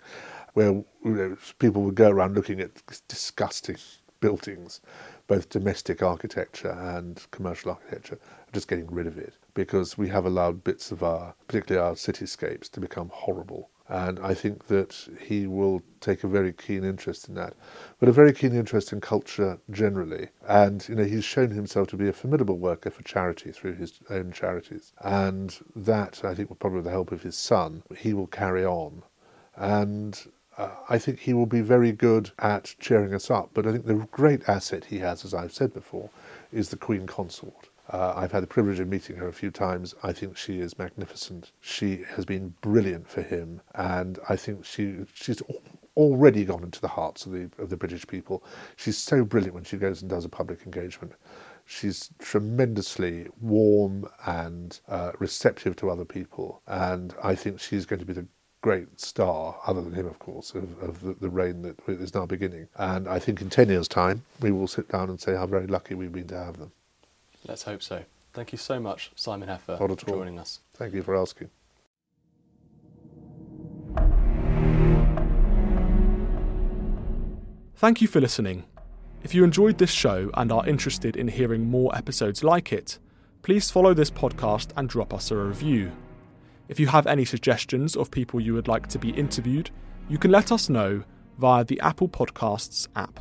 where you know, people would go around looking at disgusting buildings, both domestic architecture and commercial architecture, just getting rid of it. because we have allowed bits of our, particularly our cityscapes, to become horrible. And I think that he will take a very keen interest in that, but a very keen interest in culture generally. And you know, he's shown himself to be a formidable worker for charity through his own charities, and that I think, will probably with the help of his son, he will carry on. And uh, I think he will be very good at cheering us up. But I think the great asset he has, as I've said before, is the Queen Consort. Uh, I've had the privilege of meeting her a few times. I think she is magnificent. She has been brilliant for him, and I think she she's already gone into the hearts of the of the British people. She's so brilliant when she goes and does a public engagement. She's tremendously warm and uh, receptive to other people, and I think she's going to be the great star, other than him, of course, of, of the, the, reign that is now beginning. And I think in 10 years' time, we will sit down and say how very lucky we've been to have them. Let's hope so. Thank you so much, Simon Heffer, for joining us. Thank you for asking. Thank you for listening. If you enjoyed this show and are interested in hearing more episodes like it, please follow this podcast and drop us a review. If you have any suggestions of people you would like to be interviewed, you can let us know via the Apple Podcasts app.